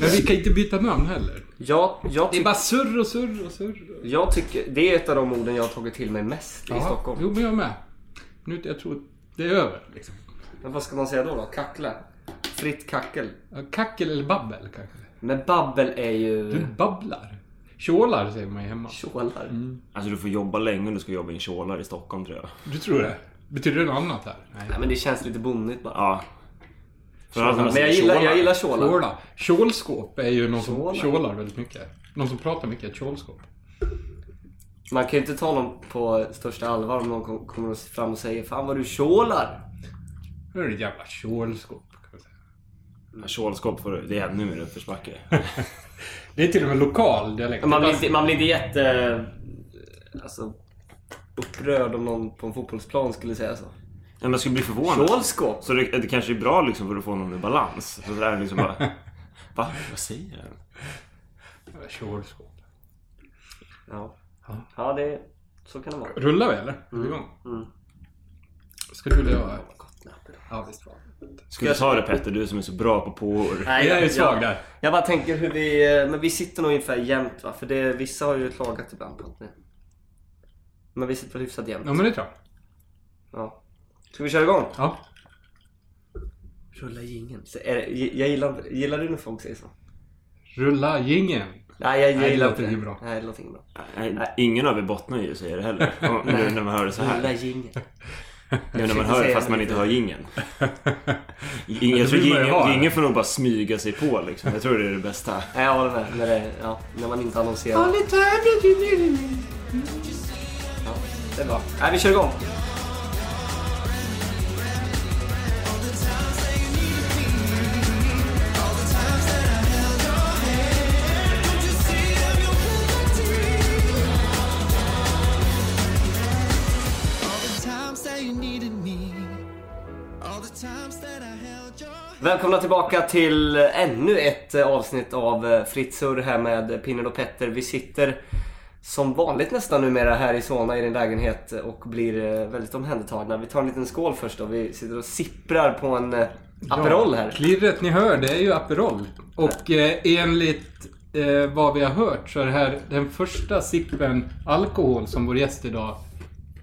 Men vi kan inte byta namn heller. Ja, jag, Det är bara surr och surr och surr. jag tycker det är ett av de orden jag har tagit till mig mest i Stockholm. Jo, men jag med. Nu, jag tror det är över. Liksom. Men vad ska man säga då? då? Kackla? Fritt kackel? Ja, Kackel eller babbel kanske. Men babbel är ju... Du babblar. Tjålar säger man ju hemma. Tjålar. Alltså du får jobba länge om du ska jobba i en tjålar i Stockholm tror jag. Du tror det? Betyder det något annat här? Nej. Nej men det känns lite bonnigt bara. Ja. Men jag gillar, jag gillar. Tjåla. Kjolskåp är ju någon som tjålar väldigt mycket. Någon som pratar mycket, ett kjolskåp. Man kan ju inte ta någon på största allvar om någon kom- kommer fram och säger Fan vad du tjålar! Det är ett jävla kjolskåp. Kan man säga. Ja, Kjolskåp får du, det är ännu mer uppförsbacke. Det är till och med lokal dialekt. Man blir, inte, man blir inte jätte... Alltså... Upprörd om någon på en fotbollsplan skulle säga så. Men jag skulle bli förvånad. Kjolskåp? Så det, det kanske är bra liksom för att få någon i balans. Så det är liksom bara... Va? Vad säger han? Kjolskåp. Ja. Ja, det... Så kan det vara. Rullar vi eller? Igång? Mm. Ska du eller jag? Ja, visst var Ska du ta det Petter, du som är så bra på påor. Nej, Jag är svag jag, där. jag bara tänker hur vi... Men vi sitter nog ungefär jämnt va? För det, vissa har ju klagat ibland på att ni... Men vi sitter väl hyfsat jämnt. Ja, men det tror jag. Ja. Ska vi köra igång? Ja. Rulla jingeln. Så är det, jag gillar, gillar du när folk säger så? Rulla jingeln. Nej, jag, jag Nej, det gillar låter inte bra. Nej, det låter inget bra. Nej, ingen av er bottnar ju säger det heller. Och nu när man hör det så Rulla här. jingeln. Nu när man hör det fast man inte hör jingeln. Ingen, jag det tror ingen får nog bara smyga sig på liksom. Jag tror det är det bästa. Nej, jag håller med. När, det, ja, när man inte annonserar. Ja, det är bra. Nej, vi kör igång. Välkomna tillbaka till ännu ett eh, avsnitt av eh, Fritt Surr här med Pinnen och Petter. Vi sitter som vanligt nästan numera här i Solna i din lägenhet och blir eh, väldigt omhändertagna. Vi tar en liten skål först då. Vi sitter och sipprar på en Aperol här. Klirret ni hör, det är ju Aperol. Och eh, enligt eh, vad vi har hört så är det här den första sippen alkohol som vår gäst idag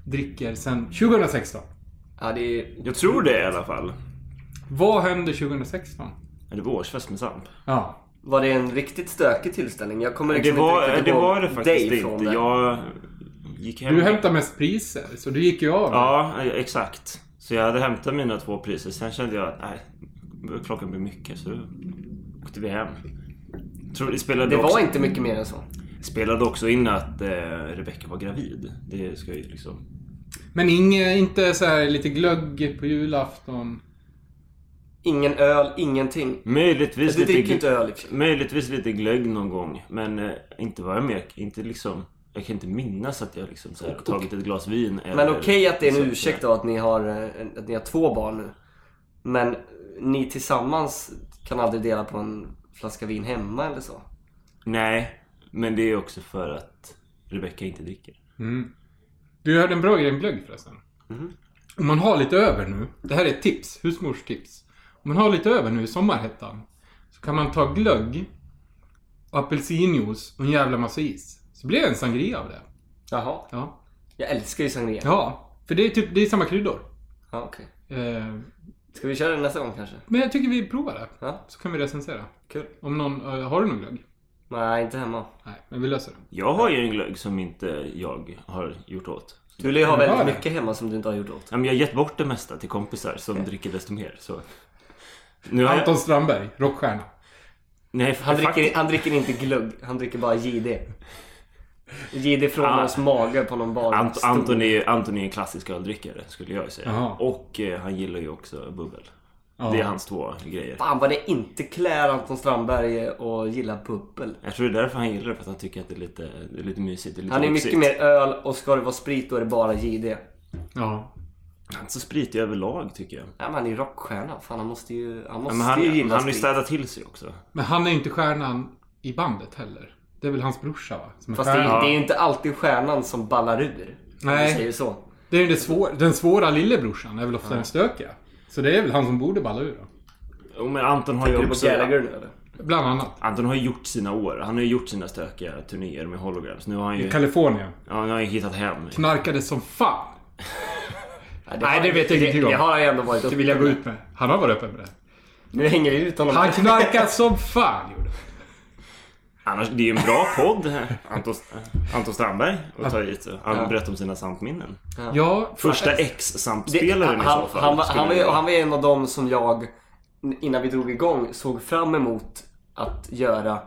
dricker sedan 2016. Ja, det är... Jag tror det i alla fall. Vad hände 2016? Är det var årsfest med Samp? Ja. Var det en riktigt stökig tillställning? Jag kommer Det liksom var inte det, riktigt var ihåg det faktiskt inte. det. Jag gick hem. Du hämtade mest priser, så du gick ju av. Ja, exakt. Så jag hade hämtat mina två priser. Sen kände jag att nej, klockan blir mycket. Så åkte vi hem. Tror, det spelade, Det också, var inte mycket mer än så. spelade också in att eh, Rebecca var gravid. Det ska ju liksom... Men inge, inte så här lite glögg på julafton? Ingen öl, ingenting. Möjligtvis Du lite, dricker gl- inte öl och sig. möjligtvis lite glögg någon gång. Men eh, inte vad jag med. Inte liksom... Jag kan inte minnas att jag liksom så här, tagit ett glas vin. Men eller okej att det är en så- ursäkt då att ni, har, eh, att ni har två barn nu. Men ni tillsammans kan aldrig dela på en flaska vin hemma eller så? Nej, men det är också för att Rebecca inte dricker. Du hörde en bra grej om glögg förresten. Om man har lite över nu. Det här är ett tips. Husmorstips. Om man har lite över nu i sommarhettan. Så kan man ta glögg, och apelsinjuice och en jävla massa is. Så blir det en sangria av det. Jaha. Ja. Jag älskar ju sangria. Ja. För det är typ, det är samma kryddor. Ja, okej. Eh, Ska vi köra det nästa gång kanske? men jag tycker vi provar det. Ja, Så kan vi recensera. kul. Om någon, eh, har du någon glögg? Nej, inte hemma. Nej, men vi löser det. Jag har ju en glögg som inte jag har gjort åt. Du lär ju ha Ja, väldigt det. mycket hemma som du inte har gjort åt. Ja, men jag har gett bort det mesta till kompisar som dricker desto mer. Så. Nu har Anton jag... Strandberg, rockstjärna. Nej, Han dricker, han dricker inte glugg, han dricker bara JD. JD från Ah. hans mage på någon bar. Ant-. Anton, är, Anton är en klassisk öldrickare skulle jag säga. Jaha. Och eh, han gillar ju också bubbel. Ja. Det är hans två grejer. Fan vad det inte klär Anton Strandberg och gillar bubbel. Jag tror det är därför han gillar det, för att han tycker att det är lite, det är lite mysigt. Det är lite Han är mycket mer öl och ska det vara sprit då är det bara JD. Ja. Han är inte så spritig överlag tycker jag. Ja, men han är ju rockstjärna. Fan han måste ju, han Ja, måste men han, ju han gilla har ju städat till sig också. Men han är inte stjärnan i bandet heller. Det är väl hans brorsa va? Som är Fast det är, det är ju inte alltid stjärnan som ballar ur. Om Nej. vi säger så. Det är ju det svår, den svåra lillebrorsan är väl ofta den stökiga. Så det är väl han som borde balla ur då. Jo, men Anton har Tänker ju du på också... Gallagher nu eller? Bland annat. Anton har ju gjort sina år. Han har ju gjort sina stökiga turnéer med holograms. Nu har han ju... I Kalifornien. Ja, nu har han ju hittat hem. Knarkade som fan. Ja, Nej, det vet jag det, ingenting om. Det har han ju ändå varit Det vill jag gå ut med. Han har varit öppen med det. Nu hänger vi ut honom. Han knarkade som fan gjorde. Annars, det är ju en bra podd. Anton, Anton Strandberg och ta hit. Han Ja. berättar om sina sampminnen. Ja, Första Det- ex-sampspelaren i han, så fall. han, var, han, var, det han var en av dem som jag, innan vi drog igång, såg fram emot att göra.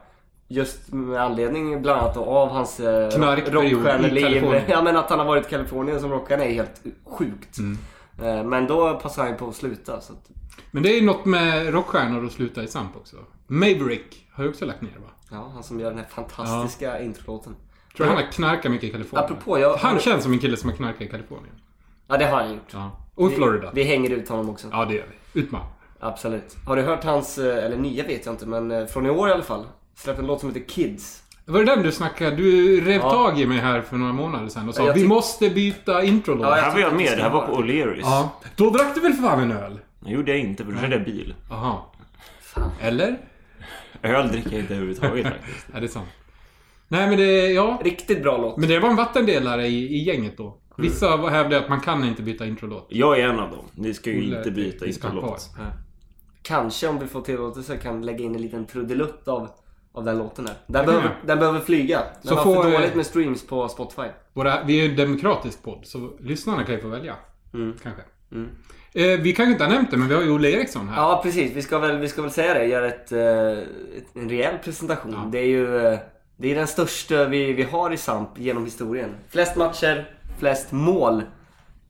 Just med anledning bland annat av hans eh, rockstjärneliv. Ja men att han har varit i Kalifornien som rockstjärna är helt sjukt. Mm. Eh, Men då passade han ju på att sluta. Så att, Men det är ju något med rockstjärnor att sluta i Samp också. Maverick har ju också lagt ner va? ja, han som gör den här fantastiska introlåten. Tror han har knarkat mycket i Kalifornien. Apropå, jag- Han känns som en kille som har knarkat i Kalifornien. Ja det har han gjort. Ja. Och i Florida. Vi, vi hänger ut honom också. Ja, det gör vi. Ut med. Absolut. Har du hört hans, eh, eller nya vet jag inte, men från i år i alla fall. Släppte en låt som heter Kids. Var det den du snackade? Du rev Ja. tag i mig här för några månader sedan och sa Ja, vi måste byta introlåt. Ja, Det här var jag med. Det här var på O'Learys. Ja. Då drack du väl för fan en öl? Det gjorde jag inte, för då körde jag bil. Jaha. Eller? Öl dricker jag inte överhuvudtaget faktiskt. Är det sant? Nej men det, ja. Riktigt bra låt. Men det var en vattendelare i, i gänget då. Vissa mm. hävdade att man kan inte byta introlåt. Jag är en av dem. Ni ska ju Olle, inte byta introlåt. Kanske om vi får tillåtelse kan lägga in en liten trudelutt av, av den låten här. Den, behöver, den behöver flyga. Den Så har får, för dåligt med streams på Spotify. Våra, vi är ju en demokratisk podd, så lyssnarna kan ju få välja. Kanske. Mm. Eh, vi kanske inte har nämnt det, men vi har ju Olle Eriksson här. Ja precis, vi ska väl, vi ska väl säga det. Göra ett, eh, ett, en rejäl presentation. Ja. Det är ju eh, det är den största vi, vi har i SAMP genom historien. Flest matcher, flest mål,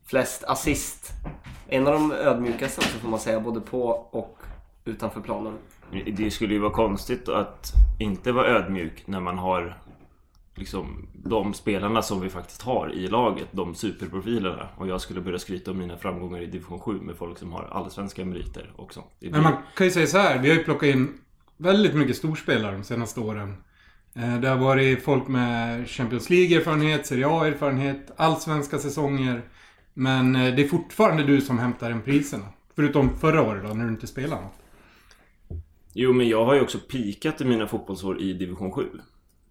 flest assist. En av de ödmjukaste också får man säga, både på och utanför planen. Det skulle ju vara konstigt att inte vara ödmjuk när man har liksom de spelarna som vi faktiskt har i laget, de superprofilerna. Och jag skulle börja skryta om mina framgångar i division 7 med folk som har allsvenska meriter också. Det Men man kan ju säga så här, vi har ju plockat in väldigt mycket storspelare de senaste åren. Eh, Det har varit folk med Champions League-erfarenhet, Serie A-erfarenhet, allsvenska säsonger. Men eh, det är fortfarande du som hämtar hem priserna. Förutom förra året då, när du inte spelade något. Jo, men jag har ju också pikat i mina fotbollsår i division 7.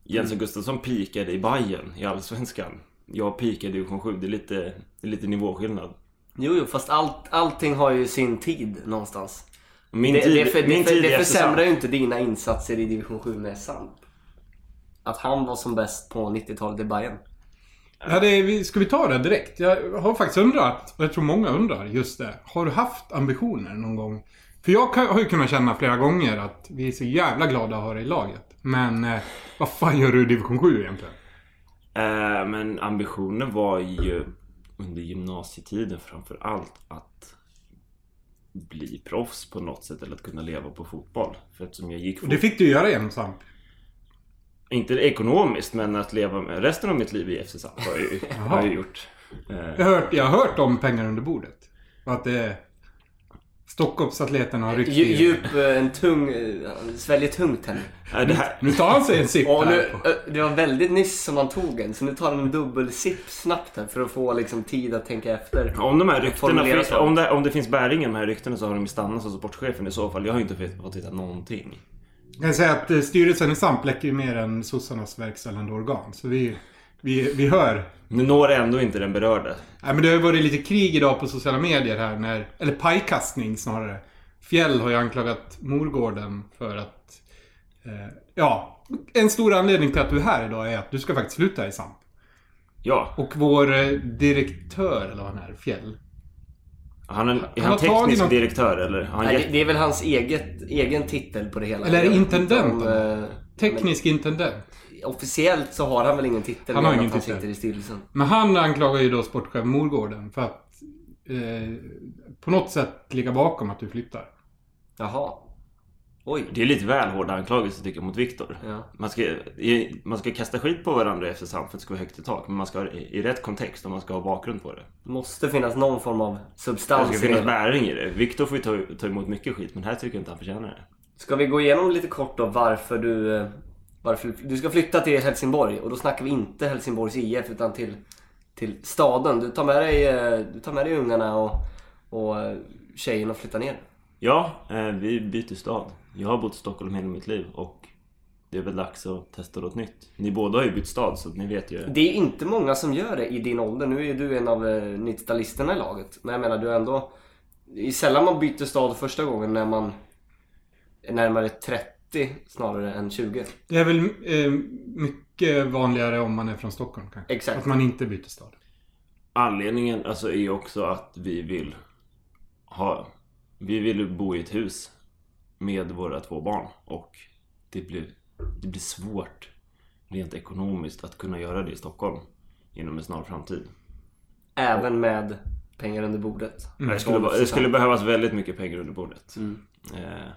Jensen Gustafsson pikade i Bayern i Allsvenskan. Jag pikade i division 7. Det är lite, det är lite nivåskillnad. Jo, jo, fast allt, allting har ju sin tid någonstans. Min det, tid, det, för, min det, för, tid det försämrar ju inte dina insatser i division 7 med SAMP. Att han var som bäst på 90-talet i Bayern. Ja, det är, ska vi ta det direkt? Jag har faktiskt undrat, och jag tror många undrar, just det. Har du haft ambitioner någon gång? För jag har ju kunnat känna flera gånger att vi är så jävla glada att ha dig i laget. Men eh, vad fan gör du i division 7 egentligen? Eh, men ambitionen var ju under gymnasietiden framför allt att bli proffs på något sätt eller att kunna leva på fotboll. För eftersom jag gick Och det fick du göra genom Samp. Inte ekonomiskt men att leva med resten av mitt liv i FC Samp har jag ju, har jag ju gjort. Eh, Jag har, hört, jag har hört om pengar under bordet. Och att det är... Stockholmsatleterna har ryckt Dju- i- Djup, eh, en tung, eh, han sväljer tungt här nu. eh, det här, Nu tar han sig en sipp Och nu, eh, det var väldigt nyss som han tog en, så nu tar han en dubbelsipp snabbt här för att få liksom tid att tänka efter. om de här ryktena, finns, om det, om det finns bäring i de här ryktena så har de ju stannat som sportchefen i så fall. Jag har ju inte fått- hitta någonting. Jag kan säga att eh, styrelsen i Samp läcker ju mer än sossarnas verkställande organ. Så vi, vi, vi hör. Nu når ändå inte den berörda. Nej, men det har ju varit lite krig idag på sociala medier här när... Eller pajkastning snarare. Fjäll har ju anklagat Morgården för att... Eh, ja, en stor anledning till att du är här idag är att du ska faktiskt sluta i SAMP. Ja, Och vår eh, direktör, eller vad han är, Fjäll. han är, är Han han teknisk någon- direktör eller? Han Nej, gett- det, det är väl hans eget, egen titel på det hela. Eller intendent, inte om, eh, Teknisk intendent. Officiellt så har han väl ingen titel. Han har ingen att han titel. sitter i styrelsen. Men han anklagar ju då sportchef Morgården för att eh, på något sätt ligga bakom att du flyttar. Jaha. Oj. Det är lite väl hårda anklagelser tycker jag mot Viktor. Ja. Man, ska, i- man ska kasta skit på varandra efter för att det ska vara högt i tak. Men man ska ha det i, i rätt kontext och man ska ha bakgrund på det. Det måste finnas någon form av Det substans ska i finnas det. bäring i det. Viktor får ju ta, ta emot mycket skit men här tycker jag inte han förtjänar det. Ska vi gå igenom lite kort då varför du... Varför du ska flytta till Helsingborg och då snackar vi inte Helsingborgs IF utan till, till staden. Du tar med dig, eh, du tar med dig ungarna och, och eh, tjejen och flyttar ner. Ja, eh, vi byter stad. Jag har bott i Stockholm hela mitt liv och det är väl dags att testa något nytt. Ni båda har ju bytt stad så ni vet ju. Det är inte många som gör det i din ålder. Nu är ju du en av eh, 90-talisterna i laget. Men jag menar du är ändå... Det är sällan man byter stad första gången när man är närmare 30 snarare än 20. Det är väl eh, mycket vanligare om man är från Stockholm kanske. Exakt. Att man inte byter stad. Anledningen alltså är också att vi vill ha... Vi vill bo i ett hus med våra två barn och det blir, det blir svårt rent ekonomiskt att kunna göra det i Stockholm inom en snar framtid. Även med pengar under bordet. Det, skulle, det skulle behövas väldigt mycket pengar under bordet. Mm. Eh,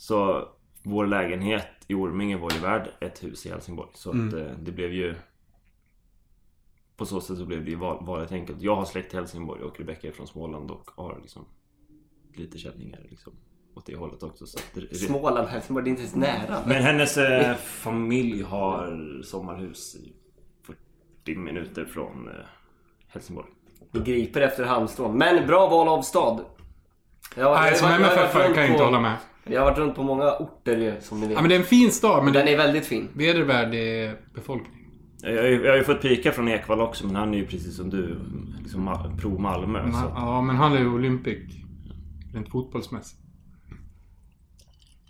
så vår lägenhet i Orminge var ju värd ett hus i Helsingborg. Så att, eh, det blev ju... På så sätt så blev det ju val, valet enkelt. Jag har släkt i Helsingborg och Rebecca är från Småland och har liksom lite känningar liksom åt det hållet också. Så att det, Småland, Helsingborg, det är inte ens nära. Men hennes eh, familj har sommarhus i 40 minuter från eh, Helsingborg. Vi griper efter halmstrån. Men bra val av stad. Jag, Nej, som jag- jag har MFF kan jag inte på- hålla med. Jag har varit runt på många orter ju, som ni vet. Ja, men det är en fin stad, men Den det är väldigt fin. är vedervärdig befolkning. Jag har, ju, jag har ju fått pika från Ekvall också men han är ju precis som du liksom pro Malmö. Så. Ma- Ja, men han är ju Olympic. Rent fotbollsmässigt.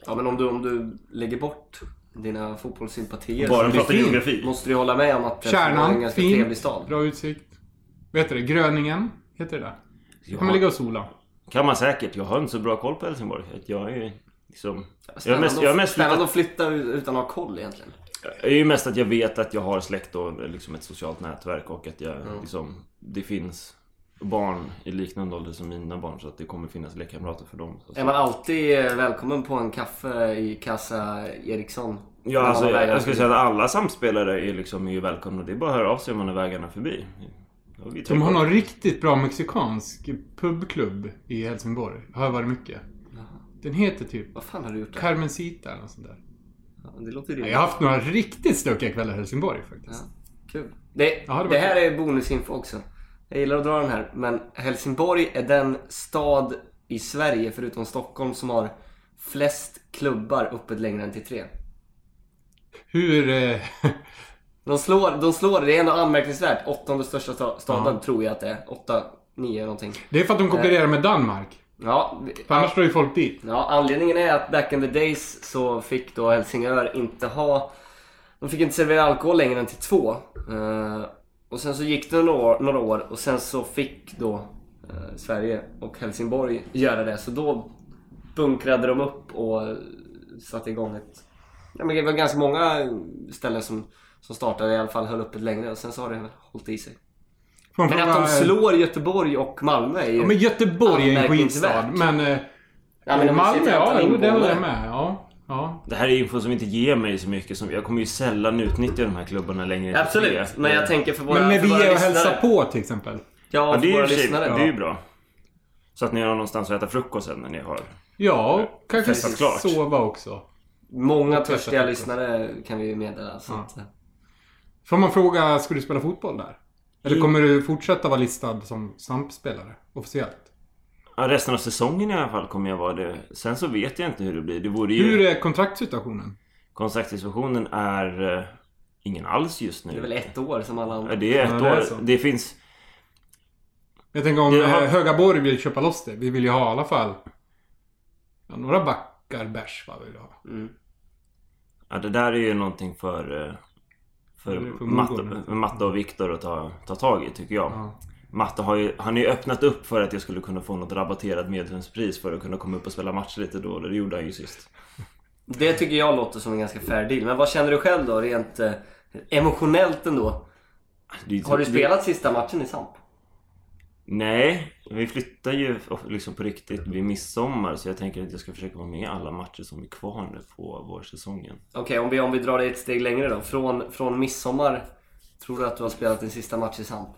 Ja, men om du, om du lägger bort dina fotbollssympatier Bara så prata fin. geografi. måste du hålla med om att Helsingborg är en Kärnan, ganska fin. trevlig stad. Bra utsikt. Vet du det? Gröningen, heter det där? Ja. kan man ligga och sola. Kan man säkert. Jag har inte så bra koll på Helsingborg. Jag är ju liksom... Jag är mest, jag är mest spännande att flytta utan att ha koll egentligen. jag är ju mest att jag vet att jag har släkt och liksom ett socialt nätverk och att jag liksom... Det finns barn i liknande ålder som mina barn så att det kommer finnas lekkamrater för dem. Är man alltid eh, välkommen på en kaffe i Kassa Eriksson? Ja, alltså, vägarna jag skulle säga att alla samspelare är liksom är välkomna. Det är bara att höra av sig om man är vägarna förbi. De har någon riktigt bra mexikansk pubklubb i Helsingborg. Har jag varit mycket. Den heter typ Vad fan har du gjort där? Carmencita eller något sånt där. Ja, det låter ju Jag har haft några riktigt stökiga kvällar i Helsingborg faktiskt. Kul. Det, Ja, det det här är bonusinfo också. Jag gillar att dra den här. Men Helsingborg är den stad i Sverige, förutom Stockholm, som har flest klubbar öppet längre än till tre. Hur... Eh, De slår, de slår det är ändå anmärkningsvärt. Åttonde största sta- staden tror jag att det är. Åtta, nio någonting. det är för att de konkurrerar med Danmark. Ja, För annars drar ju folk dit. Ja, anledningen är att back in the days så fick då Helsingör inte ha... De fick inte servera alkohol längre än till två. Eh, och sen så gick det några år, några år och sen så fick då eh, Sverige och Helsingborg göra det. Så då bunkrade de upp och eh, satte igång ett... Ja, men det var ganska många ställen som, som startade i alla fall höll öppet längre och sen så har det hållit i sig. Man Men att de eh, slår Göteborg och Malmö är ju... Ja, men Göteborg är en skitstad. Men... Eh, Ja, men Malmö, ja, det håller jag med. Ja, ja. Det här är info som inte ger mig så mycket. Som, jag kommer ju sällan utnyttja de här klubbarna längre Absolut, tre. men jag tänker för våra Men när vi är och hälsar på till exempel. Ja, Ja, för det är, våra lyssnare. det är ju bra. Så att ni har någonstans att äta frukost sen när ni har... Ja, kanske klart. sova också. Många törstiga lyssnare kan vi ju meddela. Så Ja. Får man fråga, ska du spela fotboll där? Eller Jo. kommer du fortsätta vara listad som SAMP-spelare? Officiellt? Ja, resten av säsongen i alla fall kommer jag vara det. Sen så vet jag inte hur det blir. Det vore ju... Hur är kontraktssituationen? Kontraktssituationen är... eh, ingen alls just nu. Det är väl ett år som alla Ja, andra. det är ett Ja, det är år. så. Det finns... Jag tänker om Det har- eh, Högaborg vill köpa loss det. Vi vill ju ha i alla fall ja, några backar bärs va, vill vi ha. Mm. Ja, det där är ju någonting för... eh, För, Matte, Matte och Viktor att ta, ta tag i tycker jag. Ja. Matte har ju, han har ju öppnat upp för att jag skulle kunna få något rabatterat medlemspris för att kunna komma upp och spela matcher lite då. Det gjorde han ju sist. Det tycker jag låter som en ganska fair deal. Men vad känner du själv då, rent eh, emotionellt ändå? Det Har du det- spelat sista matchen i Samp? Nej, vi flyttar ju liksom på riktigt vid midsommar så jag tänker att jag ska försöka vara med i alla matcher som är kvar nu på vårsäsongen. Okej, om, vi, om vi drar det ett steg längre då. Från, från midsommar, tror du att du har spelat din sista match i Samp?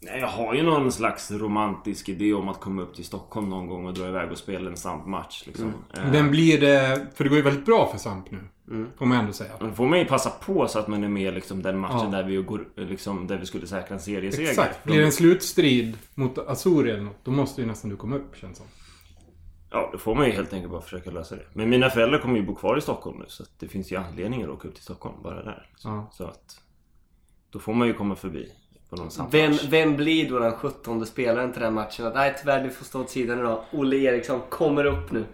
Nej, jag har ju någon slags romantisk idé om att komma upp till Stockholm någon gång och dra iväg och spela en samt-match. Liksom. Eh, Den blir det, för det går ju väldigt bra för Samp nu. Mm. Får man ändå säga. Då får man ju passa på så att man är med liksom den matchen Ja. där, vi går, liksom, där vi skulle säkra en serieseger. Exakt. Blir det en slutstrid mot Azuri eller något, då måste ju nästan du komma upp känns som. Ja, då får man ju helt enkelt bara försöka lösa det. Men mina föräldrar kommer ju bo kvar i Stockholm nu så det finns ju anledning att åka upp till Stockholm bara där. Så, Ja. så att då får man ju komma förbi Vem, vem blir då den 17 spelaren till den matchen? Att, nej tyvärr, du får stå åt sidan idag. Olle Eriksson kommer upp nu.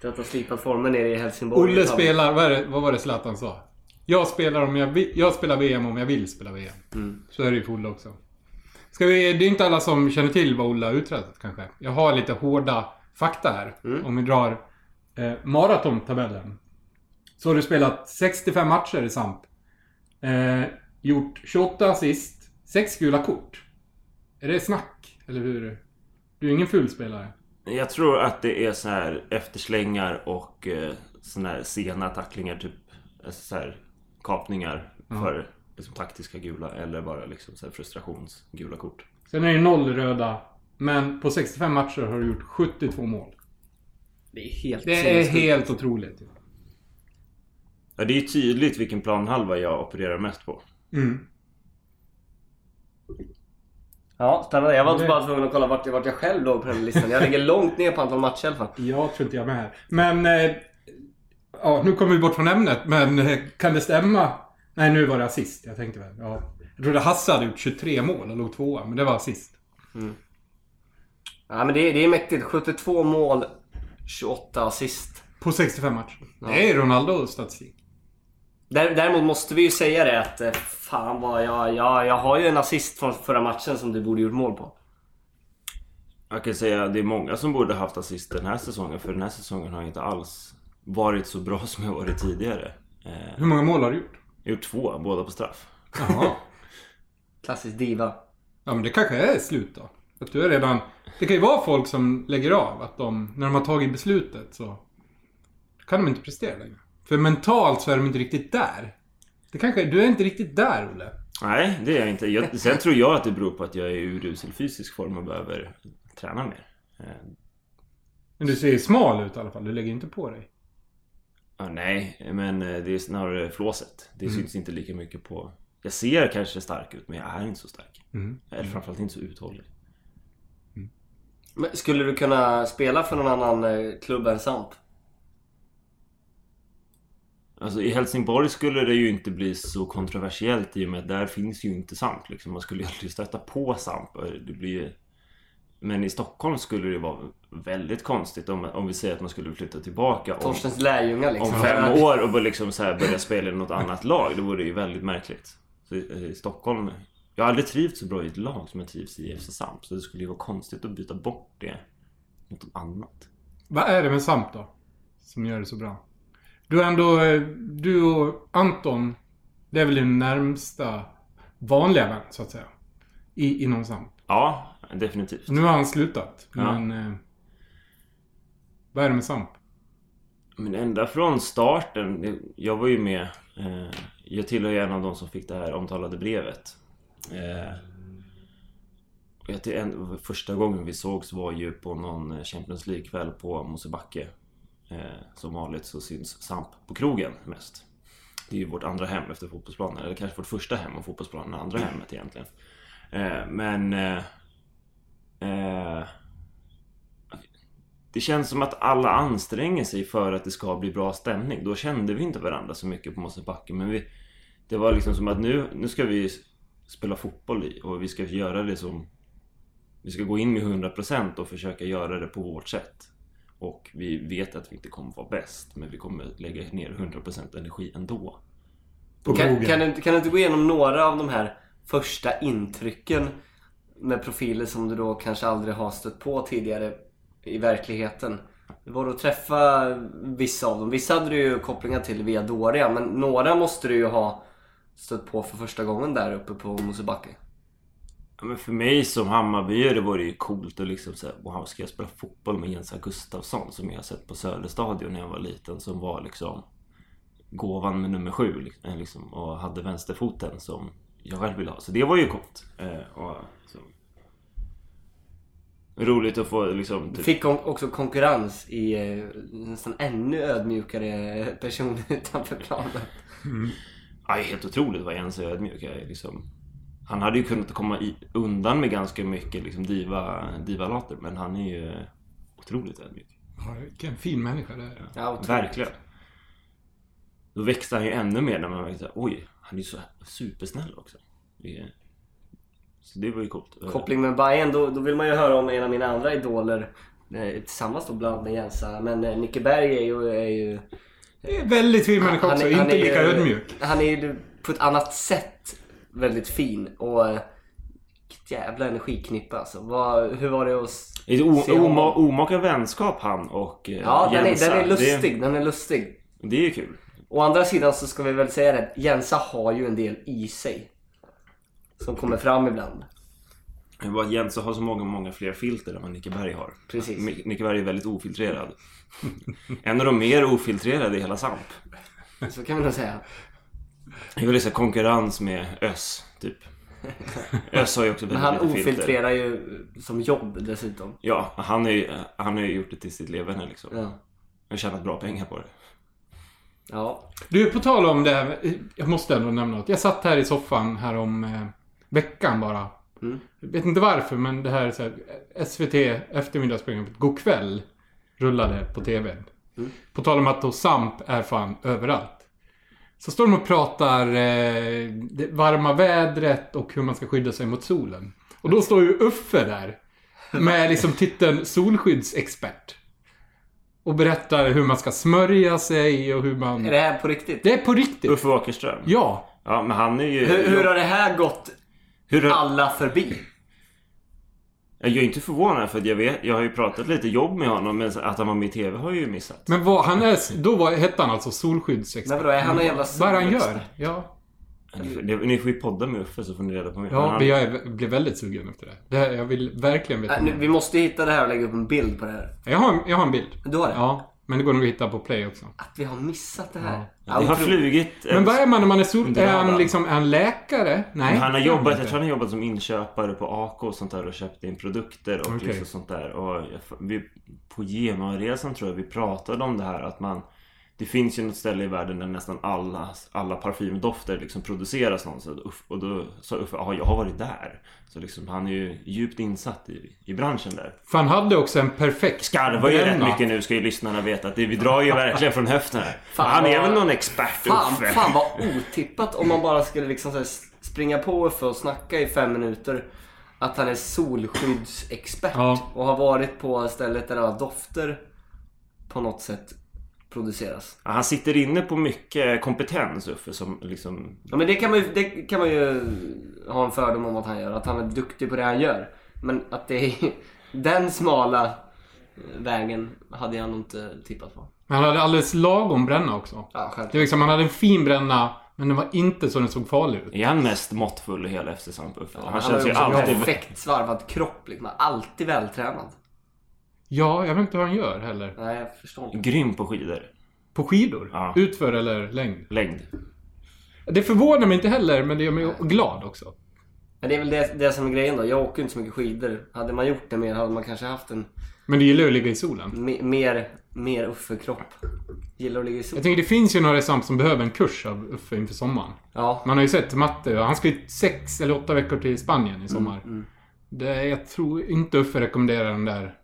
Till att ha slipat formen nere i Helsingborg. Olle spelar, vad, det, vad var det Zlatan sa? Jag spelar, om jag, vill, jag spelar VM om jag vill spela VM. Mm. Så är det ju för Olle också. Ska vi, det är inte alla som känner till vad Olle har uträttat kanske. Jag har lite hårda fakta här. Mm. Om vi drar eh, maratontabellen. Så har du spelat 65 matcher i Samp. Eh, gjort 28 assist. 6 gula kort. Är det snack? Eller hur? Du är ingen fulspelare. Jag tror att det är så här efterslängar och eh, såna här sena tacklingar. Typ alltså så här kapningar för liksom, taktiska gula eller bara liksom så här frustrationsgula kort. Sen är det noll röda. Men på 65 matcher har du gjort 72 mål. Det är helt Det är helt otroligt. Ja, det är ju tydligt vilken planhalva jag opererar mest på. Mm. Ja, spännande. Jag var inte bara tvungen att kolla vart, vart jag själv låg på den listan. Jag ligger långt ner på antal matcher i alla fall. Jag tror inte jag med här. Men... Eh, ja, nu kommer vi bort från ämnet. Men eh, kan det stämma? Nej, nu var det assist. Jag tänkte väl. Ja. Jag trodde Hasse hade gjort 23 mål och låg tvåa. Men det var assist. Ja, men det, är- det är mäktigt. 72 mål, 28 assist. På 65 matcher. Det är Ronaldo-statistik. Där- Däremot måste vi ju säga det att eh, fan vad jag, jag, jag har ju en assist från förra matchen som du borde gjort mål på. Jag kan säga att det är många som borde haft assist den här säsongen. För den här säsongen har inte alls varit så bra som jag varit tidigare. Eh, Hur många mål har du gjort? jag har gjort två, båda på straff. Jaha. Klassisk diva. Ja, men det kanske är slut då. Att du är redan... Det kan ju vara folk som lägger av. Att de, när de har tagit beslutet så kan de inte prestera längre. För mentalt så är de inte riktigt där. Det kanske, du är inte riktigt där, Olle. Nej, det är jag inte. Jag, sen tror jag att det beror på att jag är i urusel fysisk form och behöver träna mer. Eh, Men du ser smal ut i alla fall. Du lägger inte på dig. Ja, nej, men eh, det är snarare flåset. Det syns inte lika mycket på... Jag ser kanske stark ut, men jag är inte så stark. Mm. Jag är framförallt inte så uthållig. Men skulle du kunna spela för någon annan eh, klubb än Samp? Alltså i Helsingborg skulle det ju inte bli så kontroversiellt i och med att där finns ju inte Samp. Liksom. Man skulle ju aldrig stöta på Samp. Det blir ju... Men i Stockholm skulle det vara väldigt konstigt om, om vi säger att man skulle flytta tillbaka om, Torstens lärjungar liksom. om fem år och liksom så här börja spela i något annat lag. Det vore ju väldigt märkligt. Så i, i Stockholm... Jag har aldrig trivts så bra i ett lag som jag trivs i FC Samp. Så det skulle ju vara konstigt att byta bort det mot något annat. Vad är det med Samp då? Som gör det så bra? Du är ändå... eh, Du och Anton, det är väl din närmsta vanliga vän, så att säga. I, inom Samp. Ja, definitivt. Nu har han slutat, Ja. men... Eh, vad är det med Samp? Men ända från starten, det- jag var ju med eh, Jag tillhör ju en av de som fick det här omtalade brevet eh, jag till en, Första gången vi sågs var ju på någon Champions League-kväll på Mosebacke eh, Eh, som vanligt så syns Samp på krogen mest Det är ju vårt andra hem efter fotbollsplanen, eller kanske vårt första hem och fotbollsplanen är andra hemmet egentligen eh, Men eh, eh, det känns som att alla anstränger sig för att det ska bli bra stämning. Då kände vi inte varandra så mycket på Mosebacke men vi, Det var liksom som att nu, nu ska vi spela fotboll i och vi ska göra det som... Vi ska gå in med 100% och försöka göra det på vårt sätt. Och vi vet att vi inte kommer vara bäst, men vi kommer lägga ner 100% energi ändå. Kan, kan, du, inte- kan du inte gå igenom några av de här första intrycken med profiler som du då kanske aldrig har stött på tidigare i verkligheten? Det var att träffa vissa av dem. Vissa hade du ju kopplingar till via Doria, men några måste du ju ha stött på för första gången där uppe på Mosebacke. Ja, men för mig som Hammarbyare var det ju coolt att liksom säga Wow, ska jag spela fotboll med Jens Gustafsson som jag har sett på Söderstadion när jag var liten som var liksom gåvan med nummer sju liksom, liksom, och hade vänsterfoten som jag själv ville ha. Så det var ju coolt. Eh, och, så. Roligt att få liksom... Typ, fick också konkurrens i eh, nästan ännu ödmjukare personer utanför planen. ja, helt otroligt vad Jens är ödmjuk. Jag är liksom, han hade ju kunnat komma i, undan med ganska mycket liksom diva, divalater men han är ju otroligt ödmjuk. Ja, vilken fin människa det är. Ja. Verkligen. Då växte han ju ännu mer när man märkte oj, han är ju så supersnäll också. Det. Så det var ju coolt. koppling med Bayern då, då vill man ju höra om en av mina andra idoler eh, tillsammans då bland annat med Jensa. Men eh, Nicke Berg är ju... Är ju Det är väldigt fin människa också. är- inte är lika ju- ödmjuk. Han är ju på ett annat sätt väldigt fin och eh, vilket jävla energiknippe alltså. Vad, hur var det att se honom? oma- omaka vänskap han och eh, Ja, den är, den är lustig. Det, Den är lustig. det är ju kul. Å andra sidan så ska vi väl säga det. Jensa har ju en del i sig. Som kommer fram ibland. Jensa har så många, många fler filter än vad Nicke Berg har. Precis. Nicke Berg är väldigt ofiltrerad. en av de mer ofiltrerade i hela SAMP. Så kan vi nog säga. Det är väl liksom konkurrens med Öss, typ. Öss har ju också Men han ofiltrerar ju som jobb dessutom. Ja, han, är ju, han har ju gjort det till sitt leverne liksom. Ja. Jag har tjänat bra pengar på det. Ja. Du, på tal om det här. Jag måste ändå nämna något. Jag satt här i soffan här om eh, veckan bara. Mm. Jag vet inte varför, men det här, är så här SVT eftermiddagsprogrammet God kväll rullade på TV. Mm. På tal om att då SAMP är fan överallt. Så står de och pratar eh, det varma vädret och hur man ska skydda sig mot solen. Och då står ju Uffe där. Med liksom titeln solskyddsexpert. Och berättar hur man ska smörja sig och hur man... Är det här på riktigt? Det är på riktigt. Uffe Åkerström. Ja. Ja, men han är ju... Hur, hur har det här gått hur, alla förbi? Jag är inte förvånad för att jag vet, jag har ju pratat lite jobb med honom men att han var med i TV har jag ju missat. Men vad, han är, då var, hette han alltså solskyddsexpert. Men vadå, är han en jävla Vad är han gör? Ja. Ni, får- ni får ju podda med Uffe så får ni reda på mer. Ja, han, jag är, blev väldigt sugen efter det. det här, jag vill verkligen veta Äh, nu, vi måste hitta det här och lägga upp en bild på det här. Jag har, jag har en bild. Du har det? Ja, men det går nog att hitta på Play också. Att vi har missat det här. Ja. det har flugit... Men vad är man när man är sol... Är han liksom, är han läkare? Nej. Men han har jobbat, jag tror han har jobbat som inköpare på AK och sånt där och köpt in produkter och Okej. liksom sånt där. Och vi, på Genoaresan tror jag vi pratade om det här att man Det finns ju något ställe i världen där nästan alla, alla parfymdofter liksom produceras någonstans. Och då sa Uffe, ja jag har varit där. Så liksom han är ju djupt insatt i, i branschen där. För han hade också en perfekt Skarvar ju rätt mycket nu ska ju lyssnarna veta att det, vi drar ju verkligen från höften här. Fan, han är vad- väl någon expert Fan, Uffe. fan vad otippat om man bara skulle liksom så här springa på Uffe och snacka i fem minuter. Att han är solskyddsexpert Ja. och har varit på stället där alla dofter på något sätt produceras. Ja, Han sitter inne på mycket kompetens Uffe som liksom Ja men det kan man ju, det kan man ju ha en fördom om att han gör. Att han är duktig på det han gör. Men att det är den smala eh, vägen hade jag nog inte tippat på. Men han hade alldeles lagom bränna också. Ja, Det var självklart. liksom, han hade en fin bränna, men den var inte så den såg farlig ut. Är han mest måttfull i hela FC Samp Uffe? han Han känns ju alltid... perfekt svarvad kropp liksom. Alltid vältränad. Ja, jag vet inte hur han gör heller. Nej, jag förstår inte. Grym på skidor. På skidor? Ja. Utför eller längd? Längd. Det förvånar mig inte heller, men det gör mig glad också. Men det är väl det, det som är grejen då. Jag åker inte så mycket skidor. Hade man gjort det mer hade man kanske haft en Men du gillar ju att ligga i solen. me, mer, mer Uffe-kropp. Gillar att ligga i sol. Jag tänker det finns ju några samt som behöver en kurs av Uffe inför sommaren. Ja. Man har ju sett Matte, han ska ju sex eller åtta veckor till Spanien i sommar. Mm, Det, jag tror inte Uffe rekommenderar den där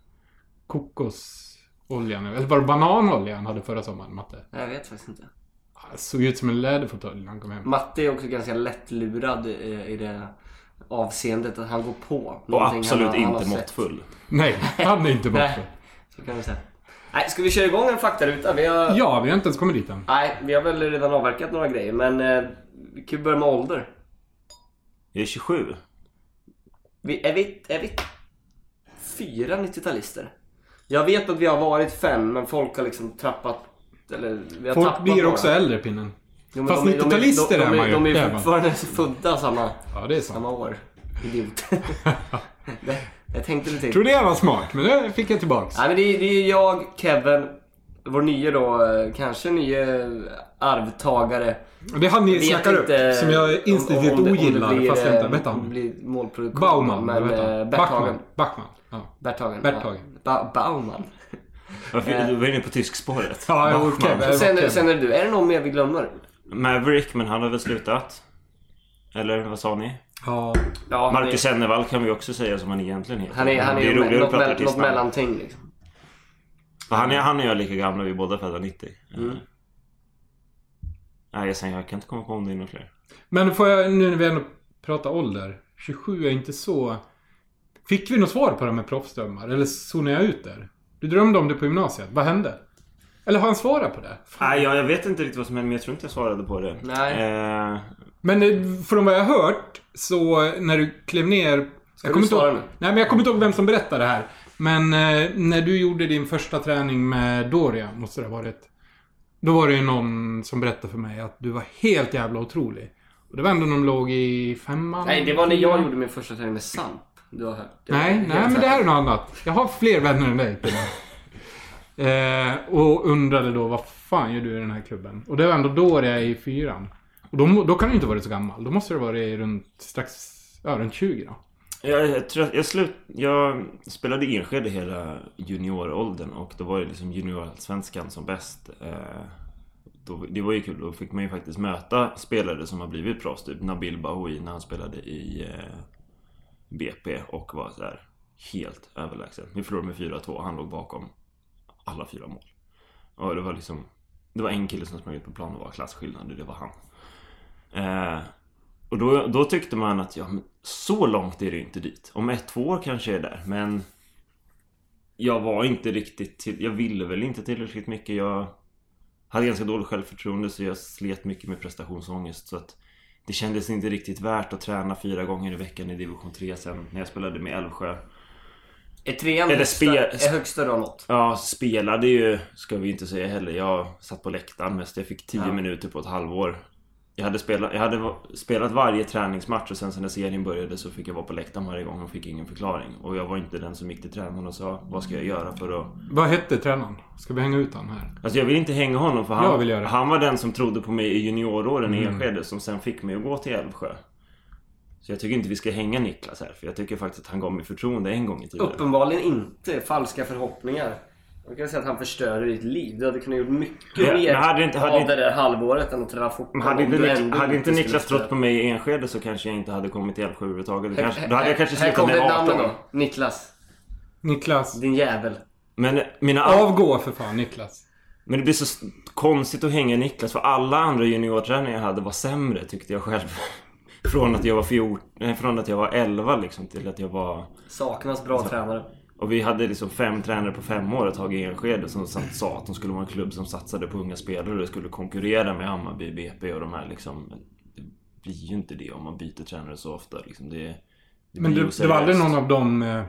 kokosoljan. Eller var det bananolja han hade förra sommaren, Matte? Jag vet faktiskt inte. Han såg ut som en läderfåtölj när han kom hem. Matte är också ganska lättlurad i, i det avseendet att han går på. Och absolut han, han inte sett. måttfull. Nej, han är inte. Nej, så kan vi säga. Nej, ska vi köra igång en faktaruta? Vi har... Ja, vi har inte ens kommit dit än. Nej, vi har väl redan avverkat några grejer, men eh, vi kan börja med ålder. Jag är 27. Vi, är, vi, är vi fyra 90-talister? Jag vet att vi har varit fem, men folk har liksom trappat... Eller, vi har Folk tappat blir några. också äldre, pinnen. Jo, Fast de är- de är- 90-talister de, är man ju. De är ju fortfarande födda samma, Ja, det är sant. samma år. Idiot. det, jag tänkte lite till. tror det var smart, men det fick jag tillbaks. Nej men det är, det är jag, Kevin, vår nye då, eh, kanske nye arvtagare. Det är han ni Vet snackar upp, inte som jag instinktivt ogillar. blir, fast eh, vet om det han. målproduktion. Baumann, men eh? Berthagen. Backman. Backman. Ja. Berthagen. Berthagen. Ba Baumann. Varför, du var inne på tyskspåret. Ja. Det var Sen, sen är det du. Är det någon mer vi glömmer? Maverick, men han har väl slutat? Eller vad sa ni? Ja. Ja, Marcus är, Sennevall kan vi också säga som han egentligen heter. han är, han är, det är roligare att något, prata mell, något mellanting liksom. Han, är, han och jag är lika gamla, vi är båda födda 90. Mm. Nej, jag, säger, jag kan inte komma på om det är några fler. Men får jag, nu när vi ändå pratar ålder. 27 är inte så... Fick vi något svar på det med proffsdömar? Eller zonade jag ut där? Du drömde om det på gymnasiet. Vad hände? Eller har han svarat på det? Nej, jag, jag vet inte riktigt vad som hände, men jag tror inte jag svarade på det. Nej. Eh, Men eh, från vad jag har hört så när du klev ner... du jag kommer inte svara ihåg? Nej men jag kommer inte ihåg vem som berättade det här. Men eh, när du gjorde din första träning med Doria, måste det ha varit. Då var det ju någon som berättade för mig att du var helt jävla otrolig. Och det var ändå när de låg i femman. Nej, det var när jag gjorde min första träning med Samp. Du har hört. Det Nej, nej men det här är något annat. Jag har fler vänner än dig eh, Och undrade då vad fan gör du i den här klubben? Och det var ändå då det är i fyran. Och då, då kan du inte varit så gammal. Då måste det varit runt strax, ja runt 20 då jag, jag, tror jag, slut, jag spelade i Enskede hela junioråldern och då var det liksom juniorallsvenskan som bäst. Eh, då, det var ju kul, då fick man ju faktiskt möta spelare som har blivit proffs. Typ Nabil Bahoui när han spelade i eh, BP och var så här helt överlägsen. Vi förlorade med 4-2 han låg bakom alla fyra mål. Och det var liksom Det var en kille som sprang ut på plan och var klasskillnad och det var han. Eh, och då, då tyckte man att ja, men så långt är det inte dit. Om ett, två år kanske är där men Jag var inte riktigt till, Jag ville väl inte tillräckligt mycket. Jag hade ganska dåligt självförtroende så jag slet mycket med prestationsångest. Så att det kändes inte riktigt värt att träna fyra gånger i veckan i division 3 sen när jag spelade med Älvsjö. Är trean Eller högsta, är högsta du har nått? Ja, spelade ju, ska vi inte säga heller. Jag satt på läktaren mest. Jag fick 10 Ja. minuter på ett halvår. Jag hade, spelat, jag hade spelat varje träningsmatch och sen så när serien började så fick jag vara på läktaren varje gång och fick ingen förklaring. Och jag var inte den som gick till tränaren och sa vad ska jag göra för att... Vad hette tränaren? Ska vi hänga ut han här? Alltså jag vill inte hänga honom för Jag han, vill göra det. han var den som trodde på mig i junioråren i Mm. Enskede som sen fick mig att gå till Älvsjö. Så jag tycker inte vi ska hänga Niklas här för jag tycker faktiskt att han gav mig förtroende en gång i tiden. Uppenbarligen inte. Falska förhoppningar. Jag kan säga att han förstörde ditt liv. Du hade kunnat gjort mycket Ja, mer hade inte- hade av inte- det där halvåret än att träna fotboll. Hade inte, Nik- hade inte Niklas trott på mig i Enskede så kanske jag inte hade kommit till Älvsjö överhuvudtaget. Då, kanske, Här- då hade jag kanske här slutat med det 18. namnet då. Niklas. Niklas. Din jävel. Men mina... Avgå för fan Niklas. Men det blir så konstigt att hänga Niklas för alla andra juniortränare jag hade var sämre tyckte jag själv. Från att jag var 14, nej, från att jag var 11 liksom till att jag var... Saknas bra tränare. Och vi hade liksom fem tränare på fem år ett tag i Enskede som satt- sa att de skulle vara en klubb som satsade på unga spelare och skulle konkurrera med Hammarby, BP och de här liksom. Det blir ju inte det om man byter tränare så ofta liksom. Det, det Men blir det, var aldrig någon av de eh,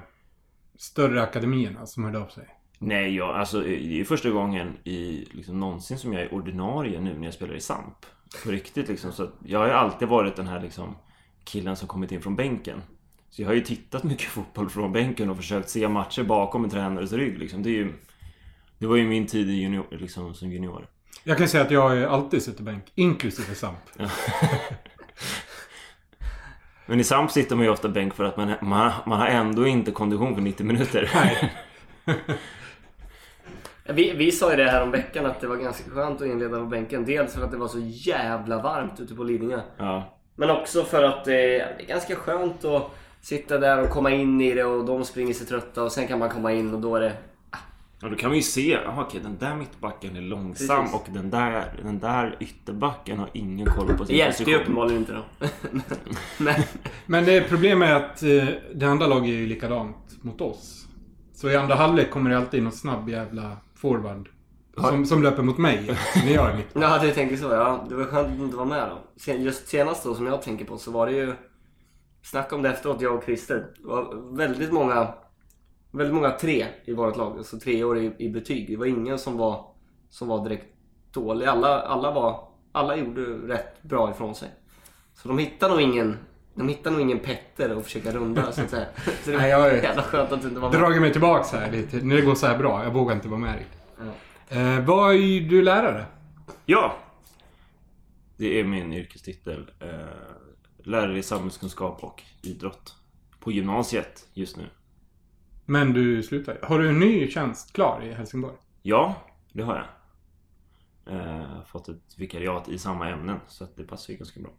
större akademierna som hörde av sig? Nej, jag, alltså det är första gången i liksom, någonsin som jag är ordinarie nu när jag spelar i SAMP. På riktigt liksom. Så jag har ju alltid varit den här liksom killen som kommit in från bänken. Så jag har ju tittat mycket fotboll från bänken och försökt se matcher bakom en tränares rygg liksom. Det är ju... Det var ju min tid i junior, liksom, som junior. Jag kan säga att jag har alltid suttit bänk. Inklusive Samp. Men i SAMP sitter man ju ofta bänk för att man, man, man har ändå inte kondition för 90 minuter. Vi, vi sa ju det här om veckan att det var ganska skönt att inleda på bänken. Dels för att det var så jävla varmt ute på Lidingö. Ja. Men också för att eh, det är ganska skönt att sitta där och komma in i det och de springer sig trötta och sen kan man komma in och då är det... Ja, då kan man ju se. Aha, okej, den där mittbacken är långsam Precis. och den där, den där ytterbacken har ingen koll på sin Det hjälpte ju position. uppenbarligen inte då. Men, Men det problemet är att eh, det andra laget är ju likadant mot oss. Så i andra halvlek kommer det alltid någon snabb jävla forward. Som, som löper mot mig. När jag är mitt. ja, du tänker så. Ja, det var skönt att du inte var med då. Sen, just senast då som jag tänker på så var det ju... Snacka om det efteråt, jag och Christer. Det var väldigt många... Väldigt många tre i vårt lag. Alltså tre år i, i betyg. Det var ingen som var, som var direkt dålig. Alla, alla var... Alla gjorde rätt bra ifrån sig. Så de hittade nog ingen... De hittade nog ingen Petter att försöka runda så att säga. Så det var Nej, jag är- jävla skönt att du inte var med. Dragit mig tillbaks här lite. När det går så här bra. Jag vågar inte vara med riktigt. Ja. Eh, vad är du lärare? Ja! Det är min yrkestitel. Eh, lärare i samhällskunskap och idrott. På gymnasiet just nu. Men du slutar Har du en ny tjänst klar i Helsingborg? Ja, det har jag. Eh, fått ett vikariat i samma ämnen så att det passar ju ganska bra.